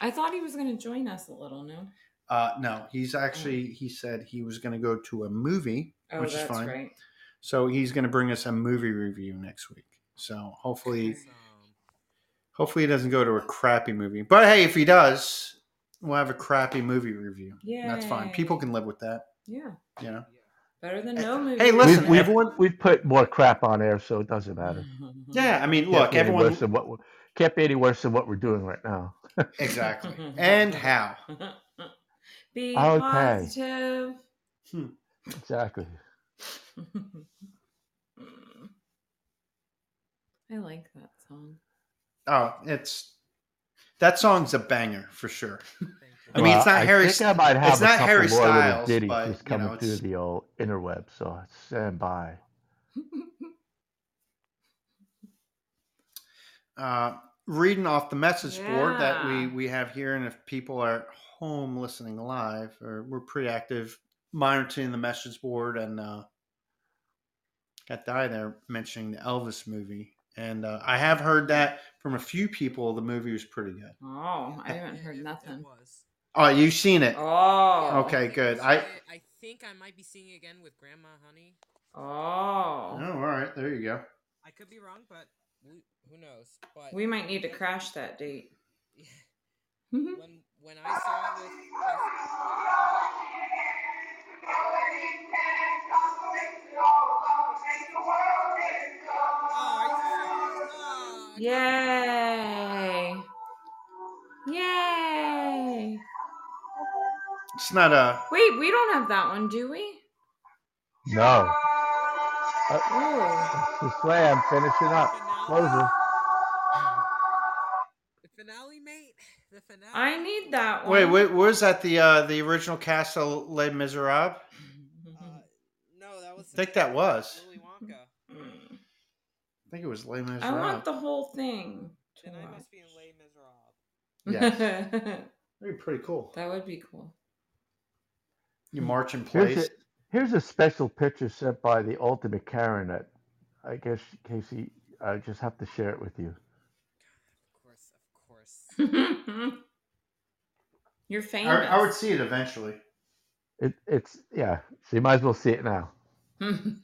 I thought he was going to join us a little, no? Uh, no, he's actually, he said he was going to go to a movie, Oh, which is that's fine. right. So he's going to bring us a movie review next week. So hopefully, Awesome. hopefully he doesn't go to a crappy movie. But hey, if he does, we'll have a crappy movie review. Yeah. That's fine. People can live with that. Yeah. You know. Better than no movie. Hey, listen, we've, we've, everyone- we've put more crap on air, so it doesn't matter. Yeah, I mean, Can't look, everyone. worse than what can't be any worse than what we're doing right now. Exactly. And how? Be I would pay. positive. Hmm. Exactly. I like that song. Oh, it's that song's a banger for sure. Thank I you. mean, it's Well, not Harry think I might have it's a not Harry more little Styles, ditties but, just you coming know, through the old interweb, so stand by. uh, reading off the message board that we we have here, and if people are at home listening live, or we're pretty active monitoring the message board, and uh, got Di there mentioning the Elvis movie, and uh, I have heard that from a few people. The movie was pretty good. oh, I haven't It- heard it- it nothing. was. Oh, you've seen it? Oh. Okay, good. I- I think I might be seeing it again with Grandma Honey. Oh, Oh. all right. There you go. I could be wrong, but we, who knows? But We might need to crash that date. when when I saw it with Oh, are? Oh, Yay! Yay! It's not a. Wait, we don't have that one, do we? No. Oh. The slam finishing up. Closer. The finale, mate. The finale. I need that one. Wait, wait, was that the uh, the original cast of Les Miserables? Uh, no, that was. I think that was. Willy Wonka. Mm. I think it was Les Miserables. I want the whole thing. To Then I watch. must be in Les Miserables. Yes. That'd be pretty cool. that would be cool. You march in Here's place. a, here's a special picture sent by the Ultimate Karen that I guess, Casey, I just have to share it with you. Of course, of course. You're famous. I, I would see it eventually. It, it's, yeah, so you might as well see it now. Casey,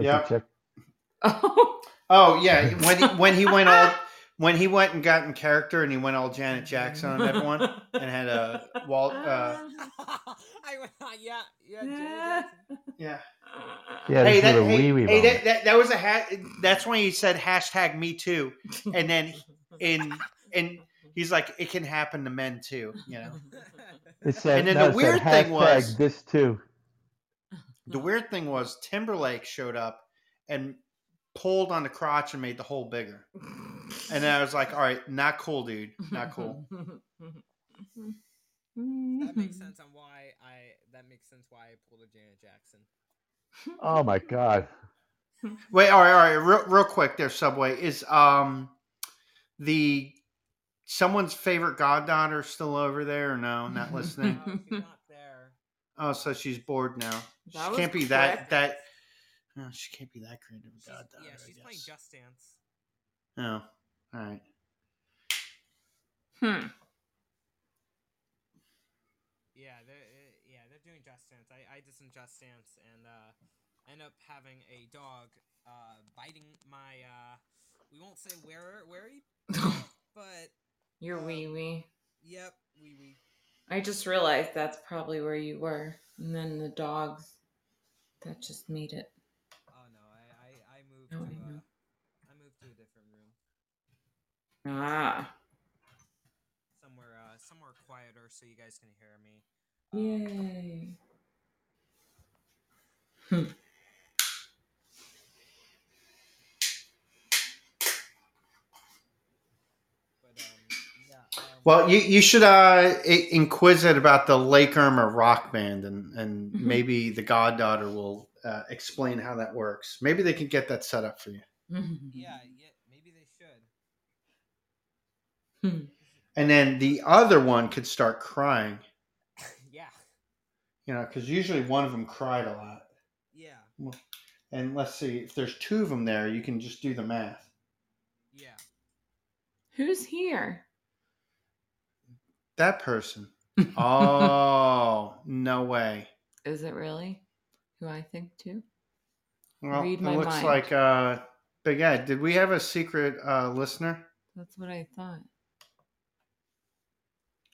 yeah. check. oh. Oh yeah. When he, when he went all when he went and got in character and he went all Janet Jackson on everyone and had a Walt. Uh, I went, yeah, yeah. Janet Yeah. Jackson. yeah. Yeah, Hey, this that, is a hey, wee wee hey, that, that, that was a hat. That's when he said hashtag Me Too, and then and and he's like, it can happen to men too, you know. It said, And then no, the it said weird thing was- this too. The weird thing was Timberlake showed up and pulled on the crotch and made the hole bigger. And then I was like, all right, not cool, dude. Not cool. That makes sense on why I. That makes sense why I pulled a Janet Jackson. Oh my god. Wait, all right, all right, real, real quick there, Subway. Is um the someone's favorite goddaughter still over there or no? Not listening. No, she's not there. Oh, so she's bored now. That she can't be that that. No, she can't be that creative. She's, goddaughter. yeah, I she's playing. Just Dance. Oh, all right. Hmm. Yeah, they're uh, yeah they're doing Just Dance. I I did some Just Dance and uh, end up having a dog uh biting my uh. We won't say where where he, but Your wee wee. yep, we we. I just realized that's probably where you were. And then the dogs. That just made it. No, I I, I moved to know. I moved to a different room, Ah. somewhere uh somewhere quieter, so you guys can hear me. Yay. But um yeah. Um, Well, you you should uh i- about the Lake Irma rock band, and and Mhm. maybe the goddaughter will uh, explain how that works. Maybe they can get that set up for you. yeah, yeah, maybe they should. Hmm. And then the other one could start crying, yeah, you know, because usually one of them cried a lot. yeah, And let's see, if there's two of them there, you can just do the math. yeah. Who's here? That person. Oh, no way. Is it really? Who I think too? Well, Read it looks mind. like uh, Big Ed. Did we have a secret uh, listener? That's what I thought.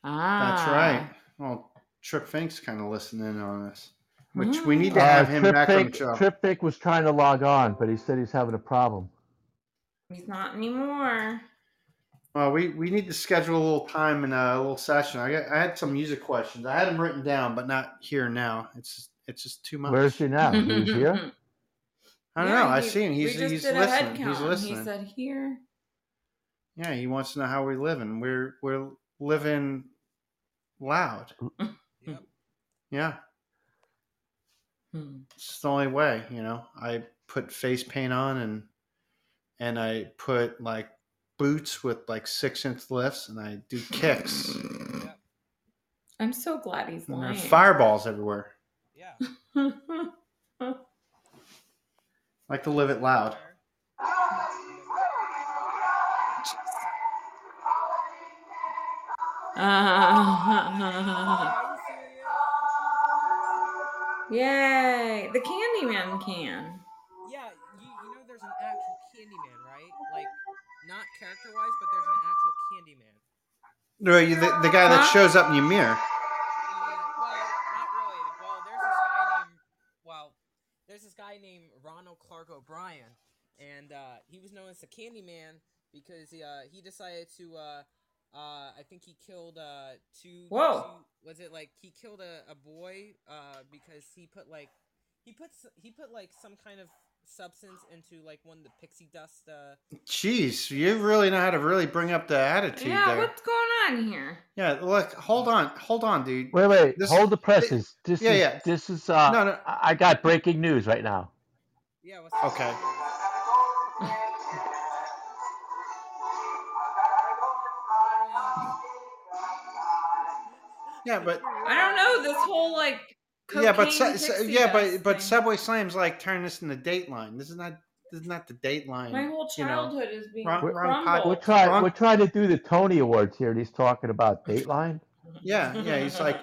Ah. That's right. Well, Trip Fink's kind of listening on us, which we need to Uh, have him Trip back on the show. Trip Fink was trying to log on, but he said he's having a problem. He's not anymore. Well, we, we need to schedule a little time and a little session. I got, I had some music questions. I had them written down, but not here now. It's it's just too much. Where's he now? He's here. I don't Yeah, know. I see him. He's we just he's did a listening. head He's count, and listening. He said here. Yeah, he wants to know how we're living. We're we're living loud. Yep. Yeah, Hmm. it's the only way. You know, I put face paint on and and I put like boots with like six inch lifts, and I do kicks. Yep. I'm so glad he's And lying. there's fireballs everywhere. Yeah. like to live it loud. Are you serious? Yay! The Candyman can. Not character-wise, but there's an actual Candyman. No, you, the, the guy that shows up in your mirror. Well, not really. Well, there's this guy named well, there's this guy named Ronald Clark O'Brien, and uh, he was known as the Candyman because he, uh, he decided to. Uh, uh, I think he killed uh, two. Whoa. two- was it like he killed a, a boy uh, because he put like he puts he put like some kind of substance into like one of the pixie dust. Uh, Jeez, you really know how to really bring up the attitude Yeah, there. what's going on here? Yeah, look, hold on, hold on, dude. Wait, wait, This- hold the presses. This yeah, is yeah. this is uh No, no. I I got breaking news right now. yeah. What's Okay. Yeah, but I don't know this whole like. Yeah, but cocaine su- su- yeah, but dust but. Subway Slam's like turn this into Dateline. This is not this is not the Dateline. My whole you know. childhood is being wrong- wrong pod- We're trying Wrong- we're trying to do the Tony Awards here, and he's talking about Dateline. Yeah, yeah. He's like,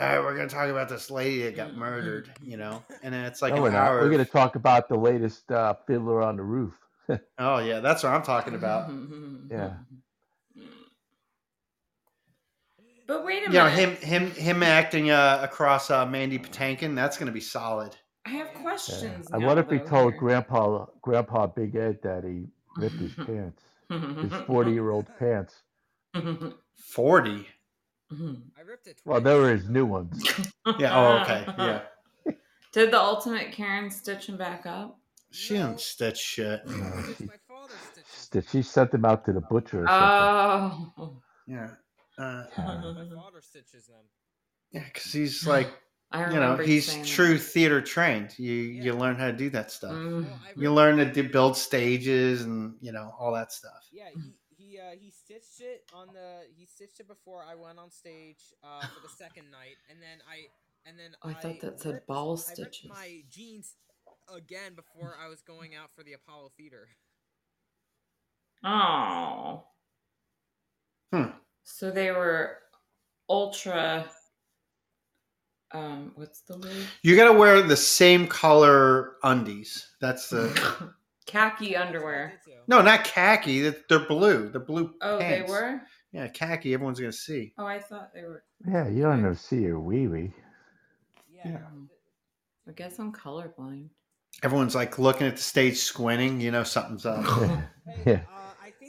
all right, we're gonna talk about this lady that got murdered, you know, and then it's like no, an we're not. hour. We're going to talk about the latest uh, Fiddler on the Roof. Oh yeah, that's what I'm talking about. Yeah. But wait a You know, him him him acting uh, across uh, Mandy Patinkin. That's gonna be solid. I have questions. I now, wonder if he though, told here. Grandpa Grandpa Big Ed that he ripped his pants. his 40 year old pants. Forty. I ripped it. Well, twice. they were his new ones. Yeah. Oh, okay. Yeah. Did the ultimate Karen stitch him back up? She didn't stitch shit. No, she, my father's stitches. that she sent them out to the butcher or something. Oh. Yeah. Uh, My father stitches them. yeah, because he's like, I you know, he's saying that. true theater trained. You you Yeah. learn how to do that stuff. Mm. Well, I You ripped- learn to do, build stages and you know all that stuff. Yeah, he he uh, he stitched it on the he stitched it before I went on stage uh, for the second night, and then I and then Oh, I thought that said ripped- ball I ripped stitches. my jeans again before I was going out for the Apollo Theater. Oh. Hmm. So they were ultra. Um, what's the word? You got to wear the same color undies. That's the Khaki That's what I underwear. no, not khaki. They're- They're blue. They're blue. Oh, pants. they were. Yeah, khaki. Everyone's gonna see. Oh, I thought they were. Yeah, you don't know see your wee wee. Yeah. Yeah. I guess I'm colorblind. Everyone's like looking at the stage, squinting. You know something's up. Yeah.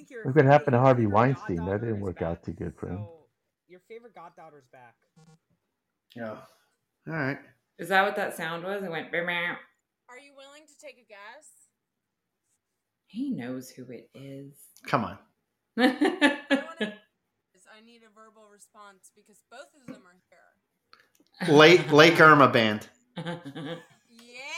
I think your Look what happened to Harvey Weinstein. That didn't is work out too good for him. So, your favorite goddaughter's back. yeah. All right. Is that what that sound was? It went. "Meow, meow." Are you willing to take a guess? He knows who it is. Come on. I wanna- I need a verbal response because both of them are here. Lake Lake Irma band. Yeah.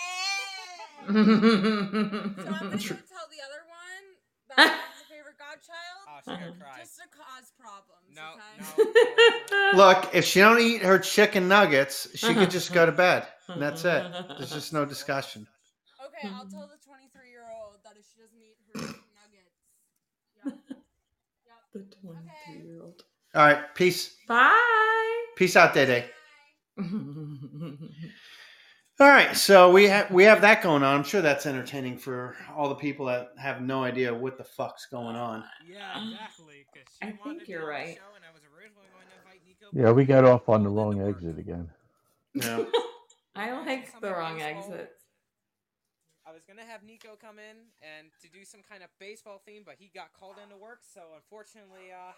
So I'm gonna go tell the other one that I'm the favorite godchild, Oh, she's gonna cry. just to cause problems. No, okay? no. no. Look, if she don't eat her chicken nuggets, she could just go to bed. And that's it. There's just no discussion. Okay, I'll tell the 23 year old that if she doesn't eat her nuggets. Yep. Yep. the 22 year old. All right. Peace. Bye. Peace out, Day Day. Bye. All right, so we have we have that going on. I'm sure that's entertaining for all the people that have no idea what the fuck's going on. Yeah, exactly. she I think you're right. show, and I was originally going to invite Nico, Yeah, we got off on the wrong exit again. Yeah. I like the wrong exits. I was gonna have Nico come in and to do some kind of baseball theme, but he got called into work, so unfortunately, uh.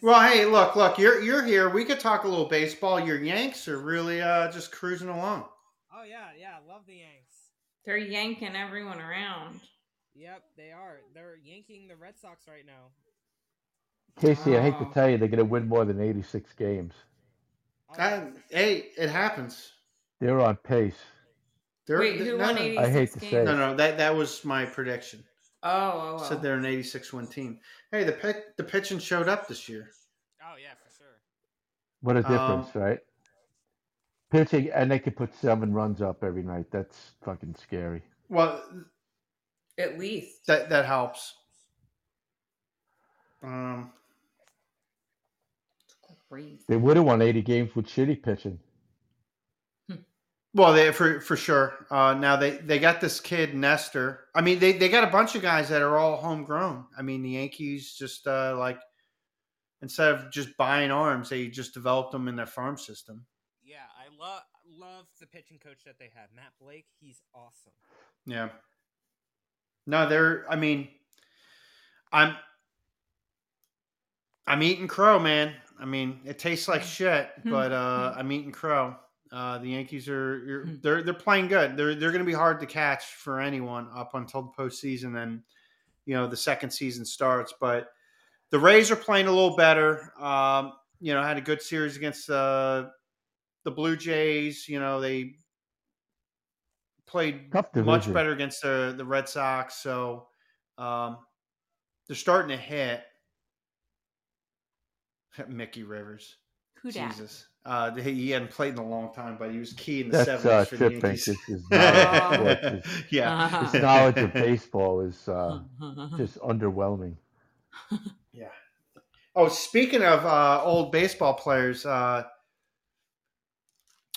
Well, hey, look, look, you're you're here. We could talk a little baseball. Your Yanks are really uh, just cruising along. Oh yeah, yeah, love the Yanks. They're yanking everyone around. Yep, they are. They're yanking the Red Sox right now. Casey, I hate to tell you, they're going to win more than 86 games. Oh, hey, it happens. They're on pace. They're, Wait, they- who no, won no, 86 I hate to games? say no, no, that that was my prediction. Oh, oh, oh. Said they're an 86 win team. Hey, the pit, the pitching showed up this year. oh yeah, for sure. What a Um, difference, right? Pitching, and they could put seven runs up every night. That's fucking scary. Well, At least. that that helps. Um, Crazy. They would have won 80 games with shitty pitching. Well, they for for sure. Uh, now they they got this kid Nestor. I mean, they they got a bunch of guys that are all homegrown. I mean, the Yankees just uh, like instead of just buying arms, they just developed them in their farm system. Yeah, I love love the pitching coach that they have, Matt Blake. He's awesome. Yeah. No, they're. I mean, I'm. I'm eating crow, man. I mean, it tastes like shit, but uh, I'm eating crow. Uh, the Yankees are they're they're playing good. They're they're going to be hard to catch for anyone up until the postseason, and then you know the second season starts. But the Rays are playing a little better. Um, you know, had a good series against uh, the Blue Jays. You know, they played much better against the the Red Sox. So um, they're starting to hit. Mickey Rivers, Who dat? Jesus, uh, he he hadn't played in a long time, but he was key in the That's seventies uh, for the Yankees. Banks. His knowledge, of sports yeah, his knowledge of baseball is uh, just underwhelming. yeah. Oh, speaking of uh, old baseball players, uh,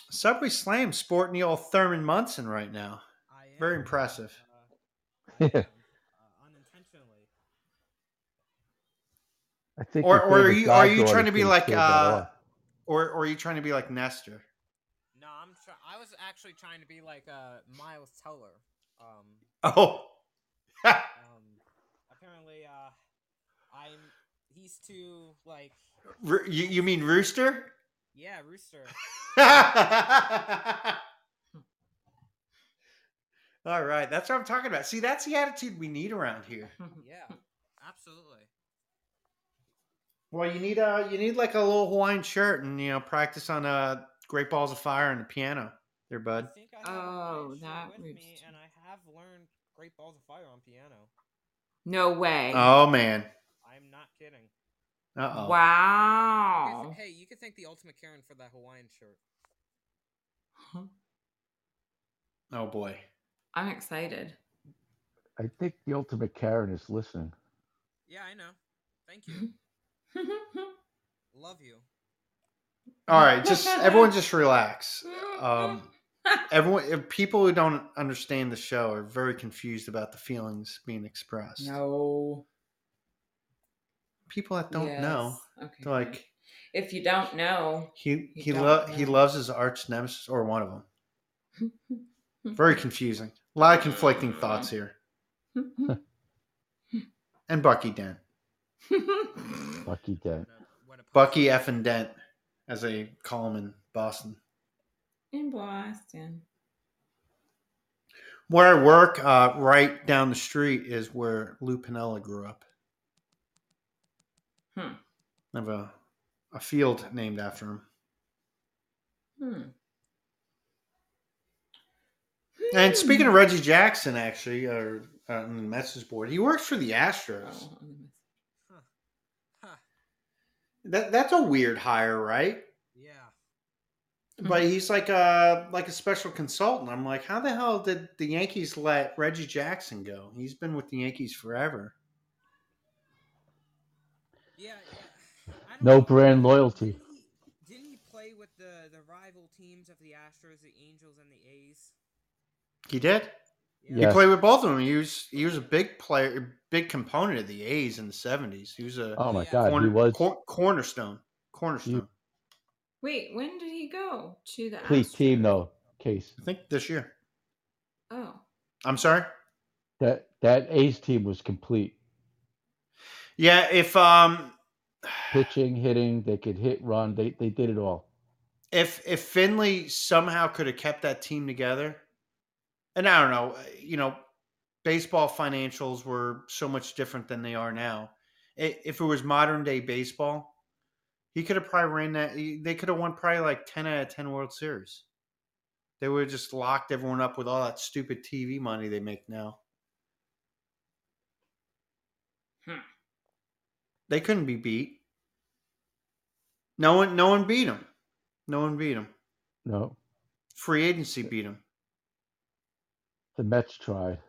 Subway Slam sporting the old Thurman Munson right now. I am, Very impressive. Uh, Yeah. uh, unintentionally. I think. Or- or are you- are you trying to be like, uh. Or, or are you trying to be like Nestor? No, I'm. Try- I was actually trying to be like uh, Miles Teller. Um, Oh, um, apparently, uh, I'm. He's too like. Ro- you, you mean Rooster? Yeah, Rooster. All right, that's what I'm talking about. See, that's the attitude we need around here. Yeah, absolutely. Well, you need a you need like a little Hawaiian shirt and you know practice on a Great Balls of Fire and the piano, there, bud. think I Oh, that with me, and I have learned Great Balls of Fire on piano. no way. Oh man. I'm not kidding. Uh oh. Wow. Hey, you could thank the Ultimate Karen for that Hawaiian shirt. Oh boy. I'm excited. I think the ultimate Karen is listening. Yeah, I know. Thank you. Love you. All right, just everyone just relax. Um everyone if people who don't understand the show are very confused about the feelings being expressed. no. People that don't know. Okay. They're like if you don't know, he he don't lo- he loves his arch nemesis or one of them. Very confusing. A lot of conflicting thoughts here. And Bucky Dent. Bucky Dent. What a, what a Bucky F and Dent, as they call him in Boston. in Boston. Where I work, uh, right down the street, is where Lou Piniella grew up. Hmm. I have a, a field named after him. Hmm. And speaking of Reggie Jackson, actually, or uh, on the message board, he works for the Astros. Oh, on Huh. That that's a weird hire, right? Yeah. But he's like a like a special consultant. I'm like, how the hell did the Yankees let Reggie Jackson go? He's been with the Yankees forever. Yeah, yeah. I don't No brand loyalty. Didn't he, didn't he play with the, the rival teams of the Astros, the Angels, and the A's? He did. Yeah. He Yes. played with both of them. He was he was a big player, big component of the A's in the '70s. He was a Oh my Yeah. God, corner- he was cor- cornerstone. Cornerstone. Wait, when did he go to the complete team though. Case I think this year. Oh, I'm sorry. that that A's team was complete. Yeah, if um, Pitching, hitting, they could hit, run. They they did it all. if if Finley somehow could have kept that team together, and I don't know, you know, baseball financials were so much different than they are now. If it was modern day baseball, he could have probably ran that. They could have won probably like ten out of ten World Series. They would have just locked everyone up with all that stupid TV money they make now. Hmm. They couldn't be beat. No one, no one beat them. No one beat them. No, Free agency beat them. the Mets tried.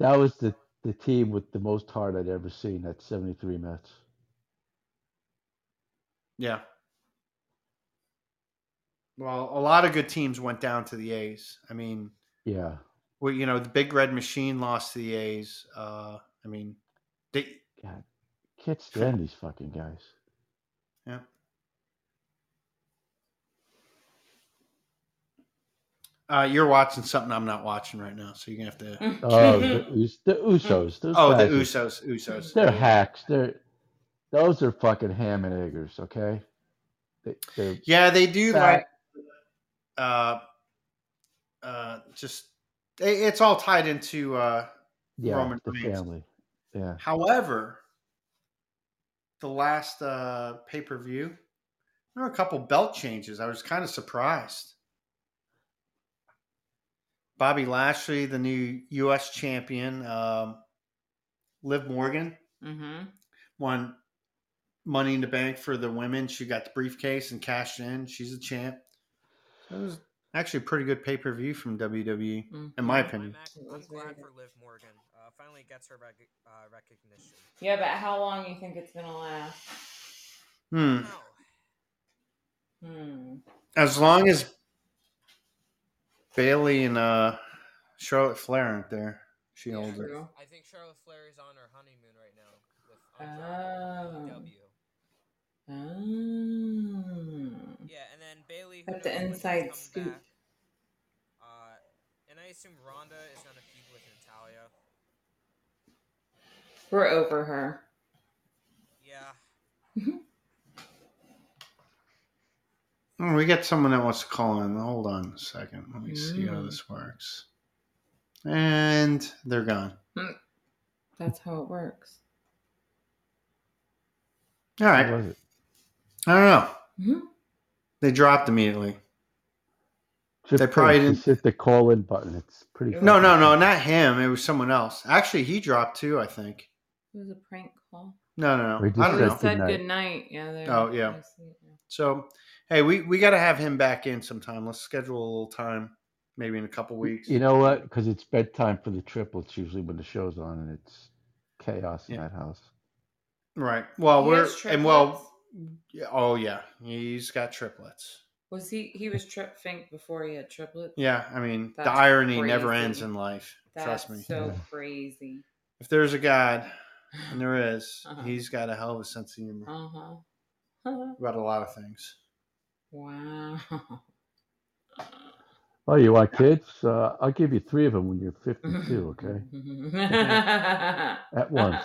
That was the the team with the most heart I'd ever seen. That '73 Mets. Yeah. Well, a lot of good teams went down to the A's. I mean, Yeah, well, you know, the Big Red Machine lost to the A's. Uh, I mean, they, God, can't stand these fucking guys. yeah. Uh, you're watching something I'm not watching right now, so you're gonna have to. Oh, the, the Usos. Those Oh, the guys are- Usos, Usos. They're hacks. They're those are fucking ham and eggers. Okay, they, Yeah, they do Fat. like. Uh, uh, just it, it's all tied into. Uh, yeah, Roman the Reigns. family. Yeah, However, the last uh, pay per view, there were a couple belt changes. I was kind of surprised. Bobby Lashley, the new U.S. champion, um, Liv Morgan mm-hmm. won Money in the Bank for the women. She got the briefcase and cashed in. She's a champ. It was actually a pretty good pay per view from WWE, in my opinion. I'm, act- It I'm was very glad for Liv Morgan. Uh, finally gets her rec- uh, recognition. Yeah, but how long you think it's gonna last? Hmm. Hmm. As long as Bayley and uh, Charlotte Flair aren't there, she Yeah, holds it. I think Charlotte Flair is on her honeymoon right now with Andrade Oh. Oh. Yeah, and then Bayley. Got the knows when she's inside scoop. back. Uh, and I assume Ronda is gonna We're over her. Yeah. Oh, we got someone that wants to call in. Hold on a second. Let me see how Mm. this works. And they're gone. That's how it works. All What was it? I don't know. Mhm. They dropped immediately. Just They probably press- just hit the call in button. It's pretty. No, no, no, not him. It was someone else. Actually, he dropped too. I think. It was a prank call. No, no, We no. just I don't said know. was said good night. Yeah. there- Oh, yeah. I see it now. So, hey, we we got to have him back in sometime. Let's schedule a little time, maybe in a couple weeks. You know what? Because it's bedtime for the triplets usually when the show's on, and it's chaos in Yeah. that house. Right. Well, He we're has and well. triplets? yeah, Oh yeah, he's got triplets. Was he? He was trip fink before he had triplets. Yeah, I mean the That's irony never crazy. ends in life. That's Trust me. so Yeah. crazy. If there's a God, and there is, Uh-huh. he's got a hell of a sense of humor Uh huh. about a lot of things. wow. Oh, you want kids? Uh, I'll give you three of them when you're 52. Okay, at once.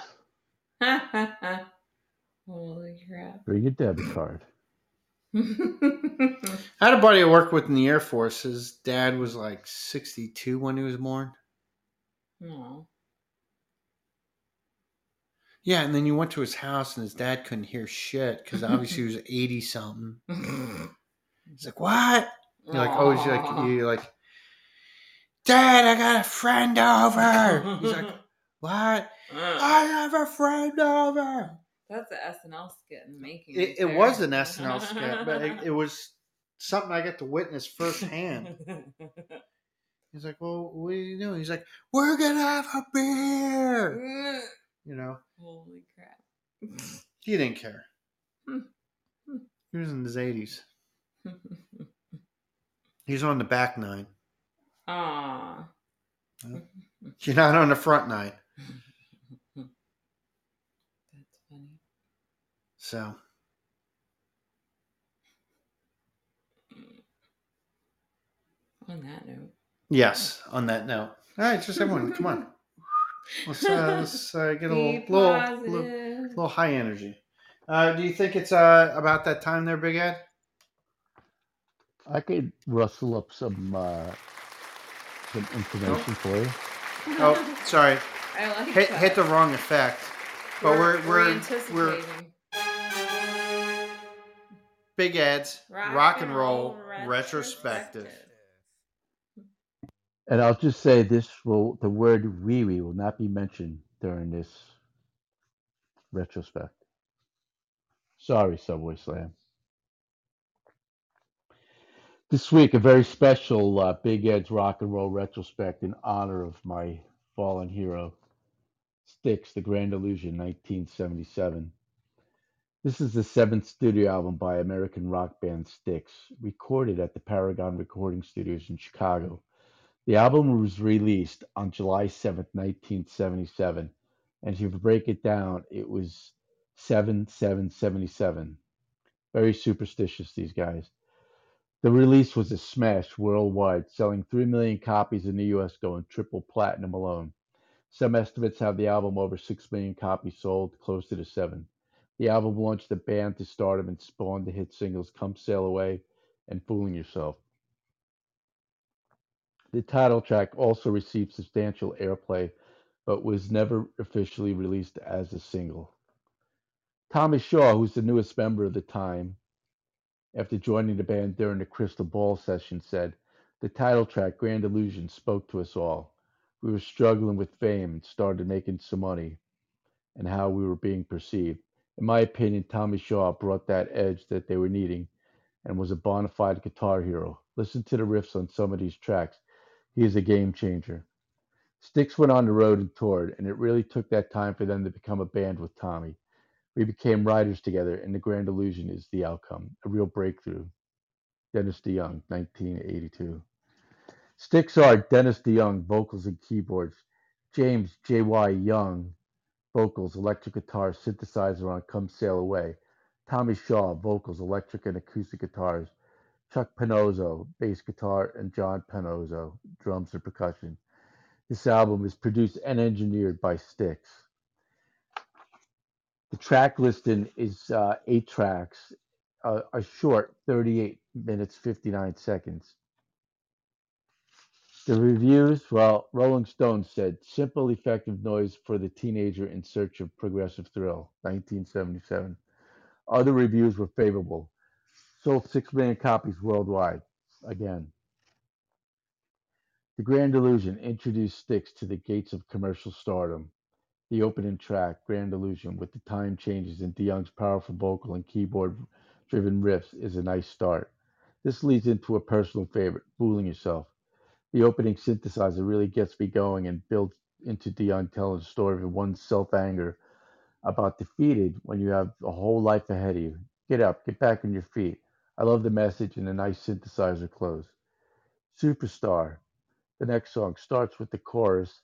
Holy crap. Bring your debit card. I had a buddy I worked with in the Air Force. His dad was like 62 when he was born. no. Yeah, and then you went to his house and his dad couldn't hear shit because obviously he was 80 something. He's like, "What?" You're like, "Oh, he's like, you're like, Dad, I got a friend over." He's like, "What? Uh. I have a friend over." That's an SNL skit in the making. It, it was an SNL skit, but it, it was something I got to witness firsthand. He's like, "Well, what are you doing?" He's like, "We're gonna have a beer." You know, Holy crap. he didn't care. He was in his eighties. He's on the back nine. Aw. You're not on the front nine. That's funny. So On that note. yes, on that note. All right, just everyone, come on. Let's, uh, let's uh, get a little, little, little, little high energy. Uh, do you think it's uh, about that time there, Big Ed? I could rustle up some uh, some information for you. Oh, sorry, I like hit that. hit the wrong effect. But we're we're we're, anticipating. Big Ed's Rock rock, and and roll, roll retrospective. retrospective. And I'll just say this will the word wee will not be mentioned during this retrospect. Sorry, Subway Slam. This week, a very special uh, Big Ed's Rock and Roll retrospect in honor of my fallen hero, Styx, The Grand Illusion, 1977. This is the seventh studio album by American rock band Styx, recorded at the Paragon Recording Studios in Chicago. The album was released on July 7th, 1977. And if you break it down, it was 7777. Very superstitious, these guys. The release was a smash worldwide, selling 3 million copies in the US, going triple platinum alone. Some estimates have the album over 6 million copies sold, closer to 7. The album launched the band to stardom and spawned the hit singles Come Sail Away and Fooling Yourself. The title track also received substantial airplay, but was never officially released as a single. Tommy Shaw, who's the newest member of the time, after joining the band during the Crystal Ball session, said, The title track, Grand Illusion, spoke to us all. We were struggling with fame and started making some money and how we were being perceived. In my opinion, Tommy Shaw brought that edge that they were needing and was a bona fide guitar hero. Listen to the riffs on some of these tracks. He is a game changer. Styx went on the road and toured, and it really took that time for them to become a band with Tommy. We became writers together, and The Grand Illusion is the outcome, a real breakthrough. Dennis DeYoung, 1982. Styx are Dennis DeYoung, vocals and keyboards. James J.Y. Young, vocals, electric guitar, synthesizer on Come Sail Away. Tommy Shaw, vocals, electric and acoustic guitars. Chuck Panozzo, bass guitar, and John Panozzo, drums and percussion. This album is produced and engineered by Styx. The track listing is uh, eight tracks, uh, a short 38 minutes 59 seconds. The reviews, well, Rolling Stone said simple, effective noise for the teenager in search of progressive thrill, 1977. Other reviews were favorable. Sold 6 million copies worldwide. Again. The Grand Illusion introduced Styx to the gates of commercial stardom. The opening track, Grand Illusion, with the time changes and DeYoung's powerful vocal and keyboard driven riffs, is a nice start. This leads into a personal favorite, Fooling Yourself. The opening synthesizer really gets me going and builds into DeYoung telling the story of one's self anger about defeated when you have a whole life ahead of you. Get up, get back on your feet. I love the message and the nice synthesizer close. Superstar. The next song starts with the chorus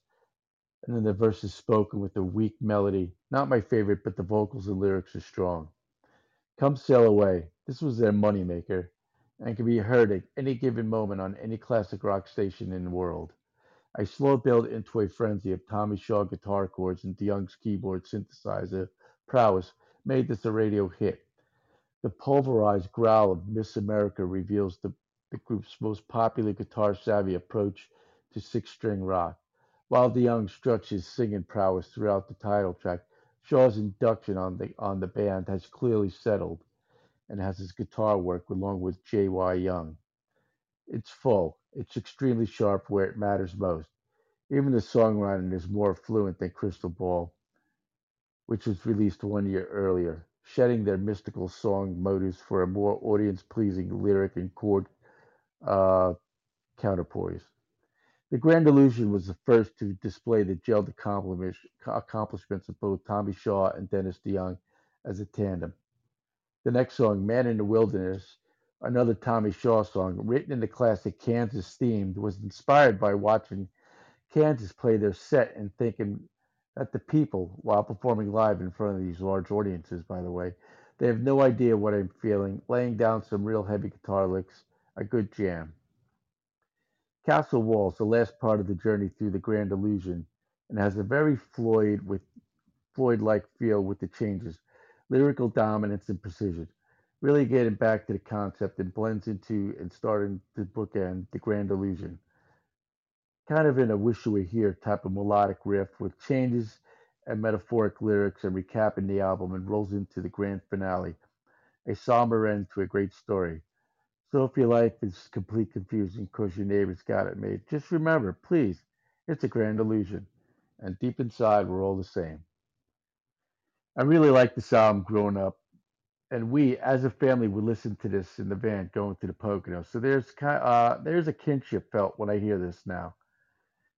and then the verse is spoken with a weak melody. Not my favorite, but the vocals and lyrics are strong. Come Sail Away. This was their moneymaker and can be heard at any given moment on any classic rock station in the world. I slow build into a frenzy of Tommy Shaw guitar chords and DeYoung's keyboard synthesizer prowess made this a radio hit. The pulverized growl of Miss America reveals the, the group's most popular guitar savvy approach to six string rock. While DeYoung struts his singing prowess throughout the title track, Shaw's induction on the on the band has clearly settled and has his guitar work along with J.Y. Young. It's full. It's extremely sharp where it matters most. Even the songwriting is more fluent than Crystal Ball, which was released one year earlier, shedding their mystical song motives for a more audience pleasing lyric and chord uh, counterpoise. The Grand Illusion was the first to display the gelled accomplishments of both Tommy Shaw and Dennis DeYoung as a tandem. The next song, Man in the Wilderness, another Tommy Shaw song, written in the classic Kansas theme, was inspired by watching Kansas play their set and thinking that the people, while performing live in front of these large audiences, by the way, they have no idea what I'm feeling, laying down some real heavy guitar licks, a good jam. Castle Walls, the last part of the journey through the Grand Illusion, and has a very Floyd with Floyd-like feel with the changes, lyrical dominance and precision. Really getting back to the concept and blends into and starting to bookend the Grand Illusion. Kind of in a wish you were here type of melodic riff with changes and metaphoric lyrics and recapping the album and rolls into the grand finale. A somber end to a great story. So if your life is complete confusion because your neighbor's got it made, just remember, please, it's a grand illusion. And deep inside, we're all the same. I really like this album growing up. And we, as a family, would listen to this in the van going to the Pocono. So there's kind uh, there's a kinship felt when I hear this now.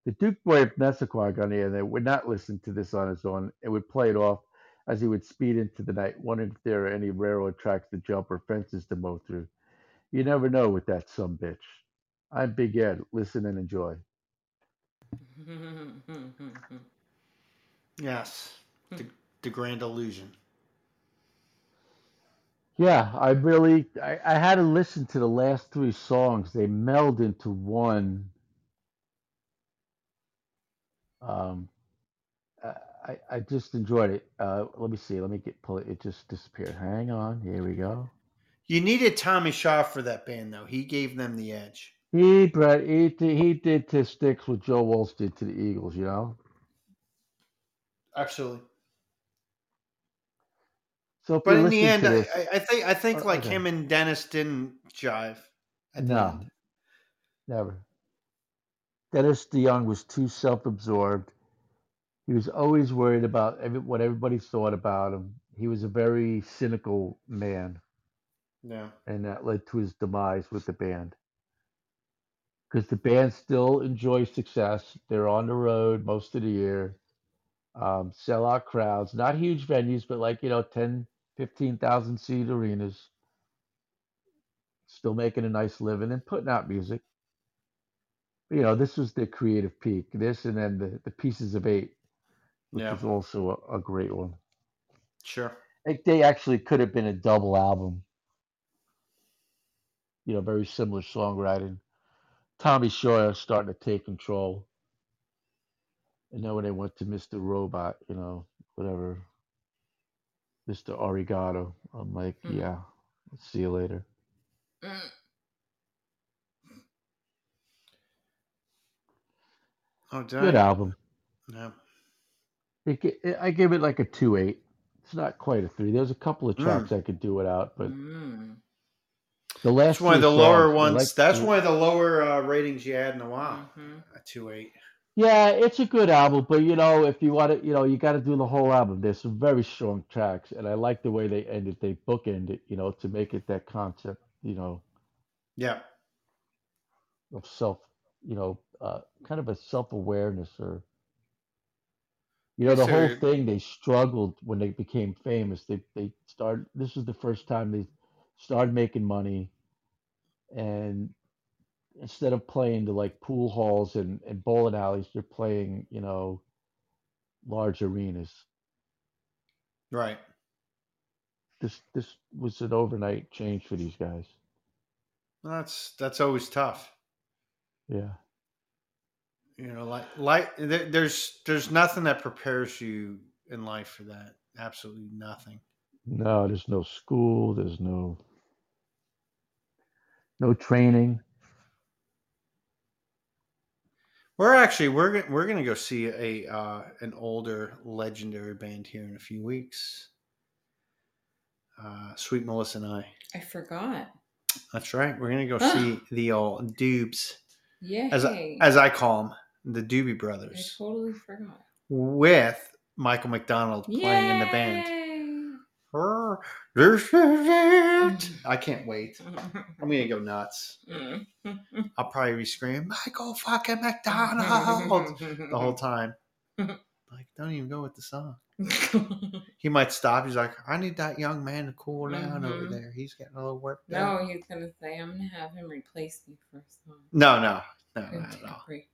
The Duke Boy of Nissequogue on the other would not listen to this on his own and would play it off as he would speed into the night, wondering if there are any railroad tracks to jump or fences to mow through. You never know with that some bitch. I'm Big Ed. Listen and enjoy. Yes, the, the Grand Illusion. Yeah, I really I, I had to listen to the last three songs. They meld into one. Um, I I just enjoyed it. Uh, let me see. Let me get pull it. It just disappeared. Hang on. Here we go. You needed Tommy Shaw for that band, though. He gave them the edge. He Brett he did- he did to Styx what Joe Walsh did to the Eagles. You know. Absolutely. So But in the end, I, this, I I think I think Oh, like okay. him and Dennis didn't jive. No. Never. Dennis DeYoung was too self-absorbed. He was always worried about every, what everybody thought about him. He was a very cynical man, Yeah. and that led to his demise with the band. Because the band still enjoys success. They're on the road most of the year, um, sell out crowds, not huge venues, but like, you know, 10, 15,000 seat arenas. Still making a nice living and putting out music. You know, this was their creative peak. This and then the, the Pieces of Eight, which Yeah. was also a, a great one. Sure. Like they actually could have been a double album. You know, very similar songwriting. Tommy Sawyer starting to take control. And then when they went to Mr. Robot, you know, whatever. Mr. Arigato. I'm like, Mm. yeah, see you later. Mm. Oh, did Good album. Yeah. It, it- I give it like a two eight. It's not quite a three. There's a couple of Mm. tracks I could do without, but Mm. the last That's one of the lower songs, I ones. like That's the- one of the lower uh, ratings you had in a while. Mhm. A two eight. Yeah, it's a good album, but you know, if you want to, you know, you got to do the whole album. There's some very strong tracks, and I like the way they ended. They bookend it, you know, to make it that concept, you know, Yeah. of self, you know, uh, kind of a self awareness or, you know, the whole thing. They struggled when they became famous. They they started. This is the first time they started making money, and instead of playing to like pool halls and, and bowling alleys, they're playing, you know, large arenas. Right. This this was an overnight change for these guys. That's that's always tough. Yeah. You know, like like there's there's nothing that prepares you in life for that. Absolutely nothing. No, there's no school, there's no no training. We're actually we're gonna we're gonna go see a uh, an older legendary band here in a few weeks. Uh, Sweet Melissa and I. I forgot. That's right. We're gonna go see the old Dubes, Yay. as as I call them, the Doobie I Brothers, totally forgot. with Michael McDonald playing in the band. Yay. This is it. I can't wait. I'm gonna go nuts. I'll probably be screaming, Michael fucking McDonald the whole time. Like, don't even go with the song. He might stop. He's like, I need that young man to cool down over Mhm. there. He's getting a little worked up. no, he's gonna say, "I'm gonna have him replace me for a song." No, no, no, Gonna not take at a all. break.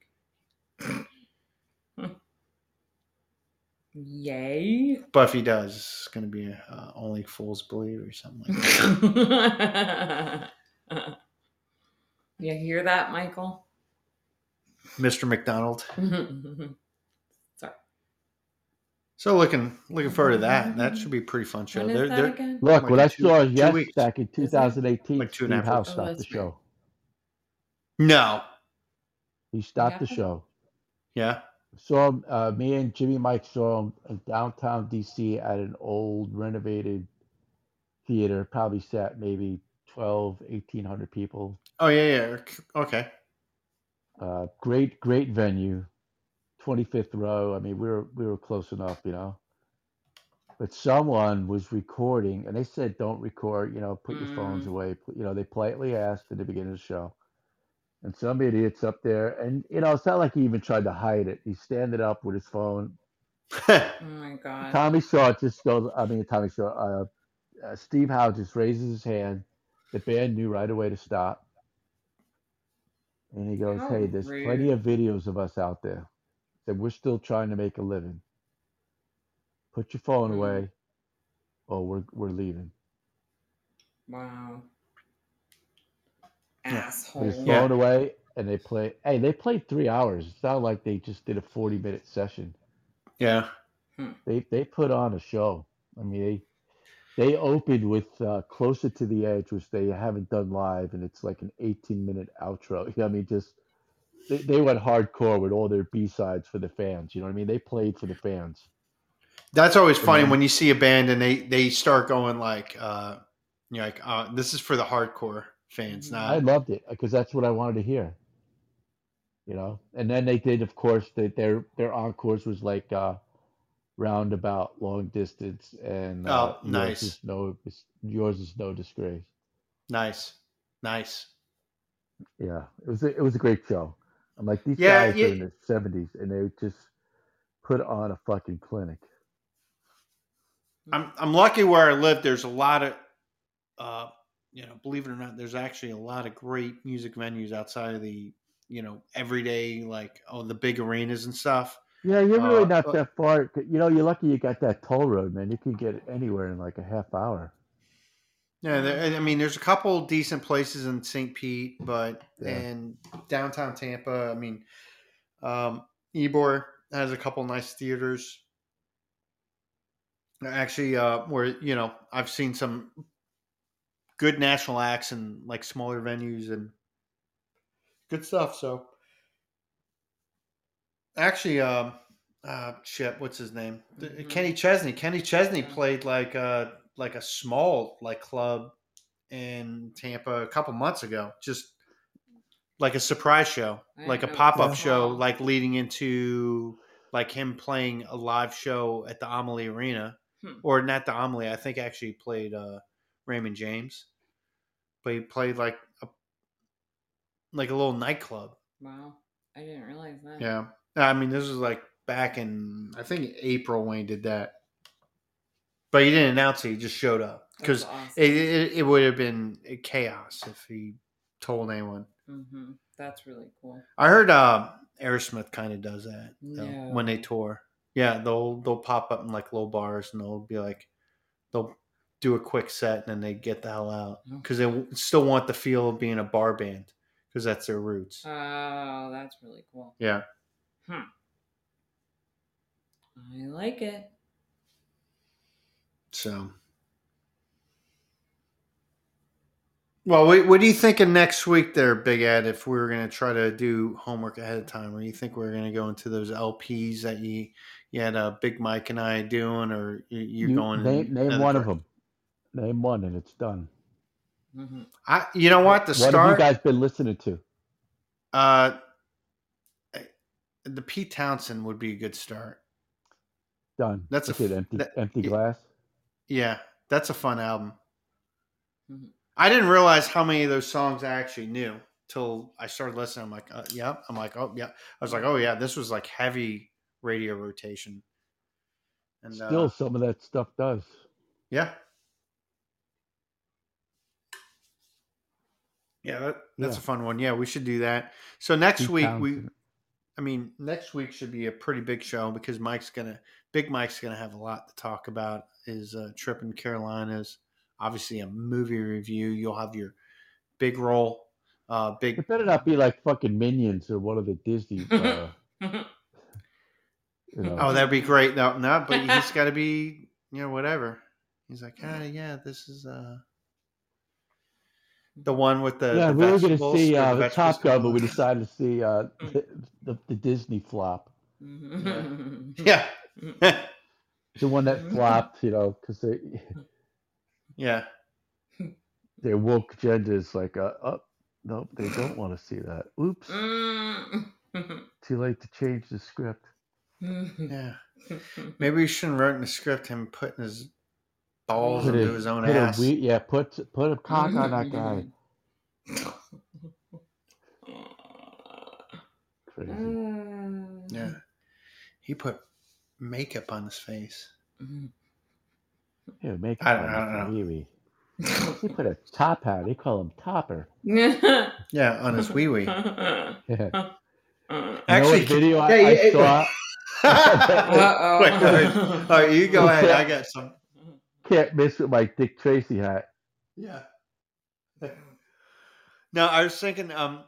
Yay! But if he does, it's going to be uh, only fools believe or something like that. you hear that, Michael? Mr. McDonald. Sorry. So looking looking forward to that. That should be a pretty fun show. They're, they're. Look, Like what in I two- saw two yes weeks. back in 2018, Like two and Steve House. Oh, stopped the that's show. no. He stopped the show. Yeah. Saw uh, me and Jimmy Mike saw him in downtown DC at an old renovated theater. Probably sat maybe 12, 1800 people. Oh yeah, yeah. Okay. Uh, great, great venue. 25th row. I mean, we were we were close enough, you know. But someone was recording, and they said, "Don't record. You know, put your phones Mm. away." You know, they politely asked at the beginning of the show. And some idiot's up there, and you know, it's not like he even tried to hide it. He's standing up with his phone. Oh my god. Tommy Shaw just goes. I mean, Tommy Shaw. Uh, uh, Steve Howe just raises his hand. The band knew right away to stop, and he goes, How "Hey, there's plenty of videos of us out there that we're still trying to make a living. Put your phone Mm. away, or we're we're leaving." Wow. Put his Asshole. Yeah. phone away, and they play. Hey, they played three hours. It's not like they just did a forty minute session. yeah. They they put on a show. I mean, they they opened with uh, "Closer to the Edge," which they haven't done live, and it's like an eighteen minute outro. You know I mean, just they, they went hardcore with all their B sides for the fans. You know what I mean? They played for the fans. That's always funny Mhm. when you see a band and they they start going like, uh, you know, like, uh, this is for the hardcore fans, Mhm. I loved it because that's what I wanted to hear. You know, and then they did, of course, they, their their encores was like uh, roundabout, long distance, and uh, Oh, nice. Yours is no, yours is no disgrace. Nice, nice. Yeah, it was a, it was a great show. I'm like these Yeah, guys yeah. are in their 70s and they just put on a fucking clinic. I'm I'm lucky where I live. There's a lot of, uh, you know, believe it or not, there's actually a lot of great music venues outside of the, you know, everyday like oh the big arenas and stuff. Yeah, you're really Uh, not uh, that far. You know, you're lucky you got that toll road, man. You can get anywhere in like a half hour. Yeah, there, I mean, there's a couple decent places in St. Pete, but Yeah. and downtown Tampa. I mean, um, Ybor has a couple nice theaters. Actually, uh, where you know I've seen some good national acts and like smaller venues and good stuff. So actually, um, uh, shit, what's his name? Mhm. Kenny Chesney. Kenny Chesney played like a like a small like club in Tampa a couple months ago. Just like a surprise show, like a pop up show, like leading into like him playing a live show at the Amalie Arena, Hmm. or not the Amalie. I think actually played uh, Raymond James, but he played like a like a little nightclub. Wow. I didn't realize that. Yeah, I mean this was like back in I think April when he did that, but he didn't announce it. He just showed up because awesome. it, it it would have been chaos if he told anyone. hmm That's really cool. I heard uh, Aerosmith kind of does that though, when they tour. Yeah, they'll they'll pop up in like low bars and they'll be like they'll do a quick set and then they get the hell out because they still want the feel of being a bar band because that's their roots. Oh, that's really cool. Yeah. Hmm. I like it. So, well, what, what do you think of next week, there, Big Ed? If we were going to try to do homework ahead of time, or you think we are going to go into those LPs that you you had uh, Big Mike and I doing, or you, you're You- going? name, name one of them. Name one, and it's done. hmm I, you know what? The what have you guys been listening to? uh, the Pete Townshend would be a good start. Done. That's a What's it, empty, that- empty glass. Yeah, that's a fun album. Mhm. I didn't realize how many of those songs I actually knew till I started listening. I'm like, uh, yeah. I'm like, oh yeah. I was like, oh yeah, this was like heavy radio rotation. And Still, uh, some of that stuff does. yeah, yeah, that, that's Yeah. a fun one. Yeah, we should do that. So next week we I mean, next week should be a pretty big show because Mike's gonna, Big Mike's gonna have a lot to talk about. His uh, trip in Carolinas, obviously a movie review. You'll have your big role, uh, big. It better not be like fucking Minions or one of the Disney. Uh, you know. Oh, that'd be great. No, no, but he's got to be, you know, whatever. He's like, ah, yeah, this is uh, the one with the yeah, the we were going to see uh, the the Top Gun, but we decided to see uh, the, the, the Disney flop, yeah, the one that flopped. You know, because they yeah, their woke agenda is like, uh, oh, nope, they don't want to see that. Oops, Mm. too late to change the script. yeah. Maybe we shouldn't write in the script him putting his balls Put into a- his own put a ass. yeah, put put a cock on that guy. Crazy. Mm. Yeah, he put makeup on his face. Yeah, make it I don't- on I don't the wee-wee. He put a top hat. They call him Topper. Yeah, on his wee wee. Yeah. Uh-uh. You know Actually, what video I, yeah, I yeah, saw? Uh-oh. Wait, all right. All right, you go ahead. I got some. Can't miss with my Dick Tracy hat. Yeah. No, I was thinking. Um,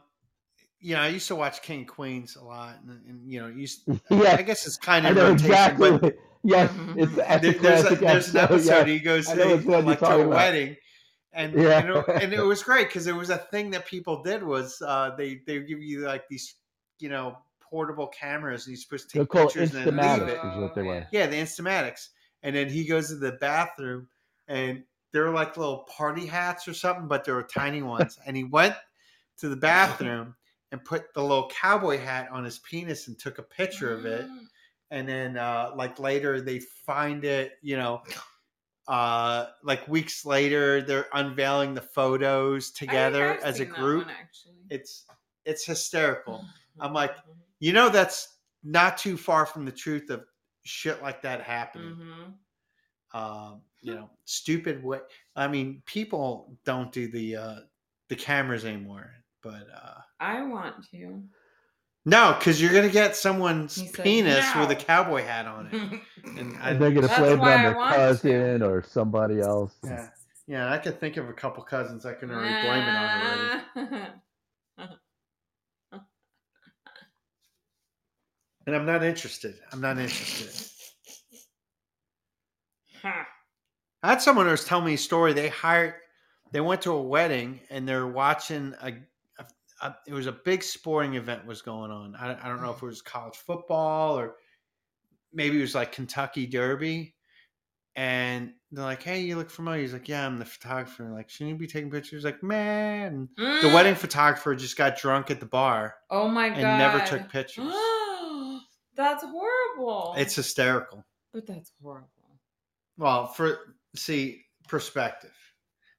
you know, I used to watch King Queens a lot, and, and you know, used, Yeah, I guess it's kind I of know rotation, exactly. but yes, it's there- there's, a, classic there's an episode. episode yeah. he goes I to, know which one you're like to talking a about. wedding, and Yeah. and, it, and it was great because it was a thing that people did was uh, they they give you like these you know portable cameras and you're supposed to They're take called pictures and then leave Instamatics, it. is what they were. Yeah, the Instamatics. And then he goes to the bathroom and they're like little party hats or something, but they were tiny ones. and he went to the bathroom and put the little cowboy hat on his penis and took a picture of it. And then uh like later they find it, you know, uh like weeks later they're unveiling the photos together as a group. one. It's it's hysterical. I'm like, You know that's not too far from the truth of shit like that happening Mhm. um, you know, stupid way. I mean, people don't do the uh, the cameras anymore, but uh, I want to. no, because you're gonna get someone's He said, penis with a cowboy hat on it, and I, And they're gonna That's blame it on their want to. cousin or somebody else. yeah, yeah, I could think of a couple cousins I can already blame it on already, and I'm not interested. I'm not interested. Ha. I had someone who was telling me a story. They hired, they went to a wedding and they're watching a, a, a it was a big sporting event was going on. I, I don't know if it was college football or maybe it was like Kentucky Derby. And they're like, "Hey, you look familiar." He's like, "Yeah, I'm the photographer." Like, shouldn't you be taking pictures? Like, man, the mm. wedding photographer just got drunk at the bar Oh my god. and never took pictures. that's horrible. It's hysterical. but that's horrible. Well, for see perspective,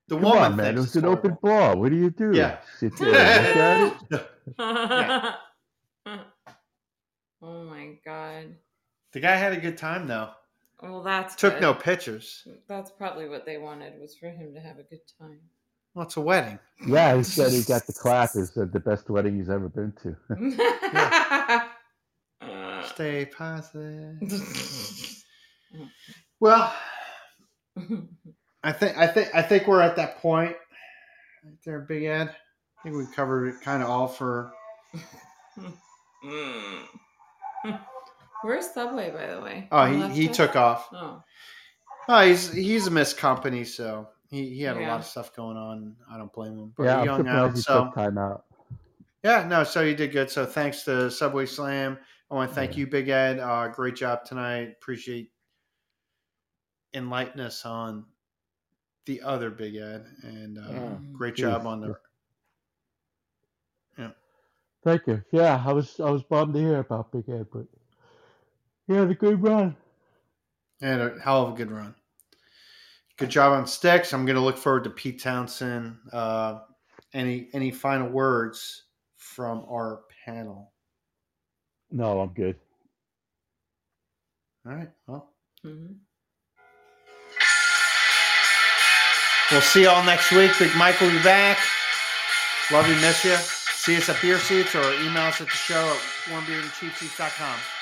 the Come woman on, man. It was it's an open horrible. bar. What do you do? Yeah. Sit there and look at it? oh my god. The guy had a good time though. Well, that's Took good. no pictures. That's probably what they wanted was for him to have a good time. Well, it's a wedding. Yeah, he said he got the clappers at the best wedding he's ever been to. Stay positive. Well, I think I think I think we're at that point. Right there, Big Ed. I think we covered it kind of all for. Where's Subway, by the way? Oh, he, he took off. Oh, Oh, he's he's a missed company, so he, he had a lot of stuff going on. I don't blame him. But yeah, he I'm hung out. he So took time out. yeah, no, so you did good. So thanks to Subway Slam. I want to thank Yeah. you, Big Ed. Uh, great job tonight. Appreciate enlightening us on the other Big Ed, and uh, Yeah. great job on the. Yeah. Thank you. Yeah, I was I was bummed to hear about Big Ed, but he had a good run. And a hell of a good run. Good job on Styx. I'm going to look forward to Pete Townshend. Uh, any any final words from our panel? No, I'm good. All right. Well, mhm. we'll see y'all next week. Big Mike will be back. Love you, miss you. See us at Beer Seats or email us at the show at warmbeerandcheapseats.com.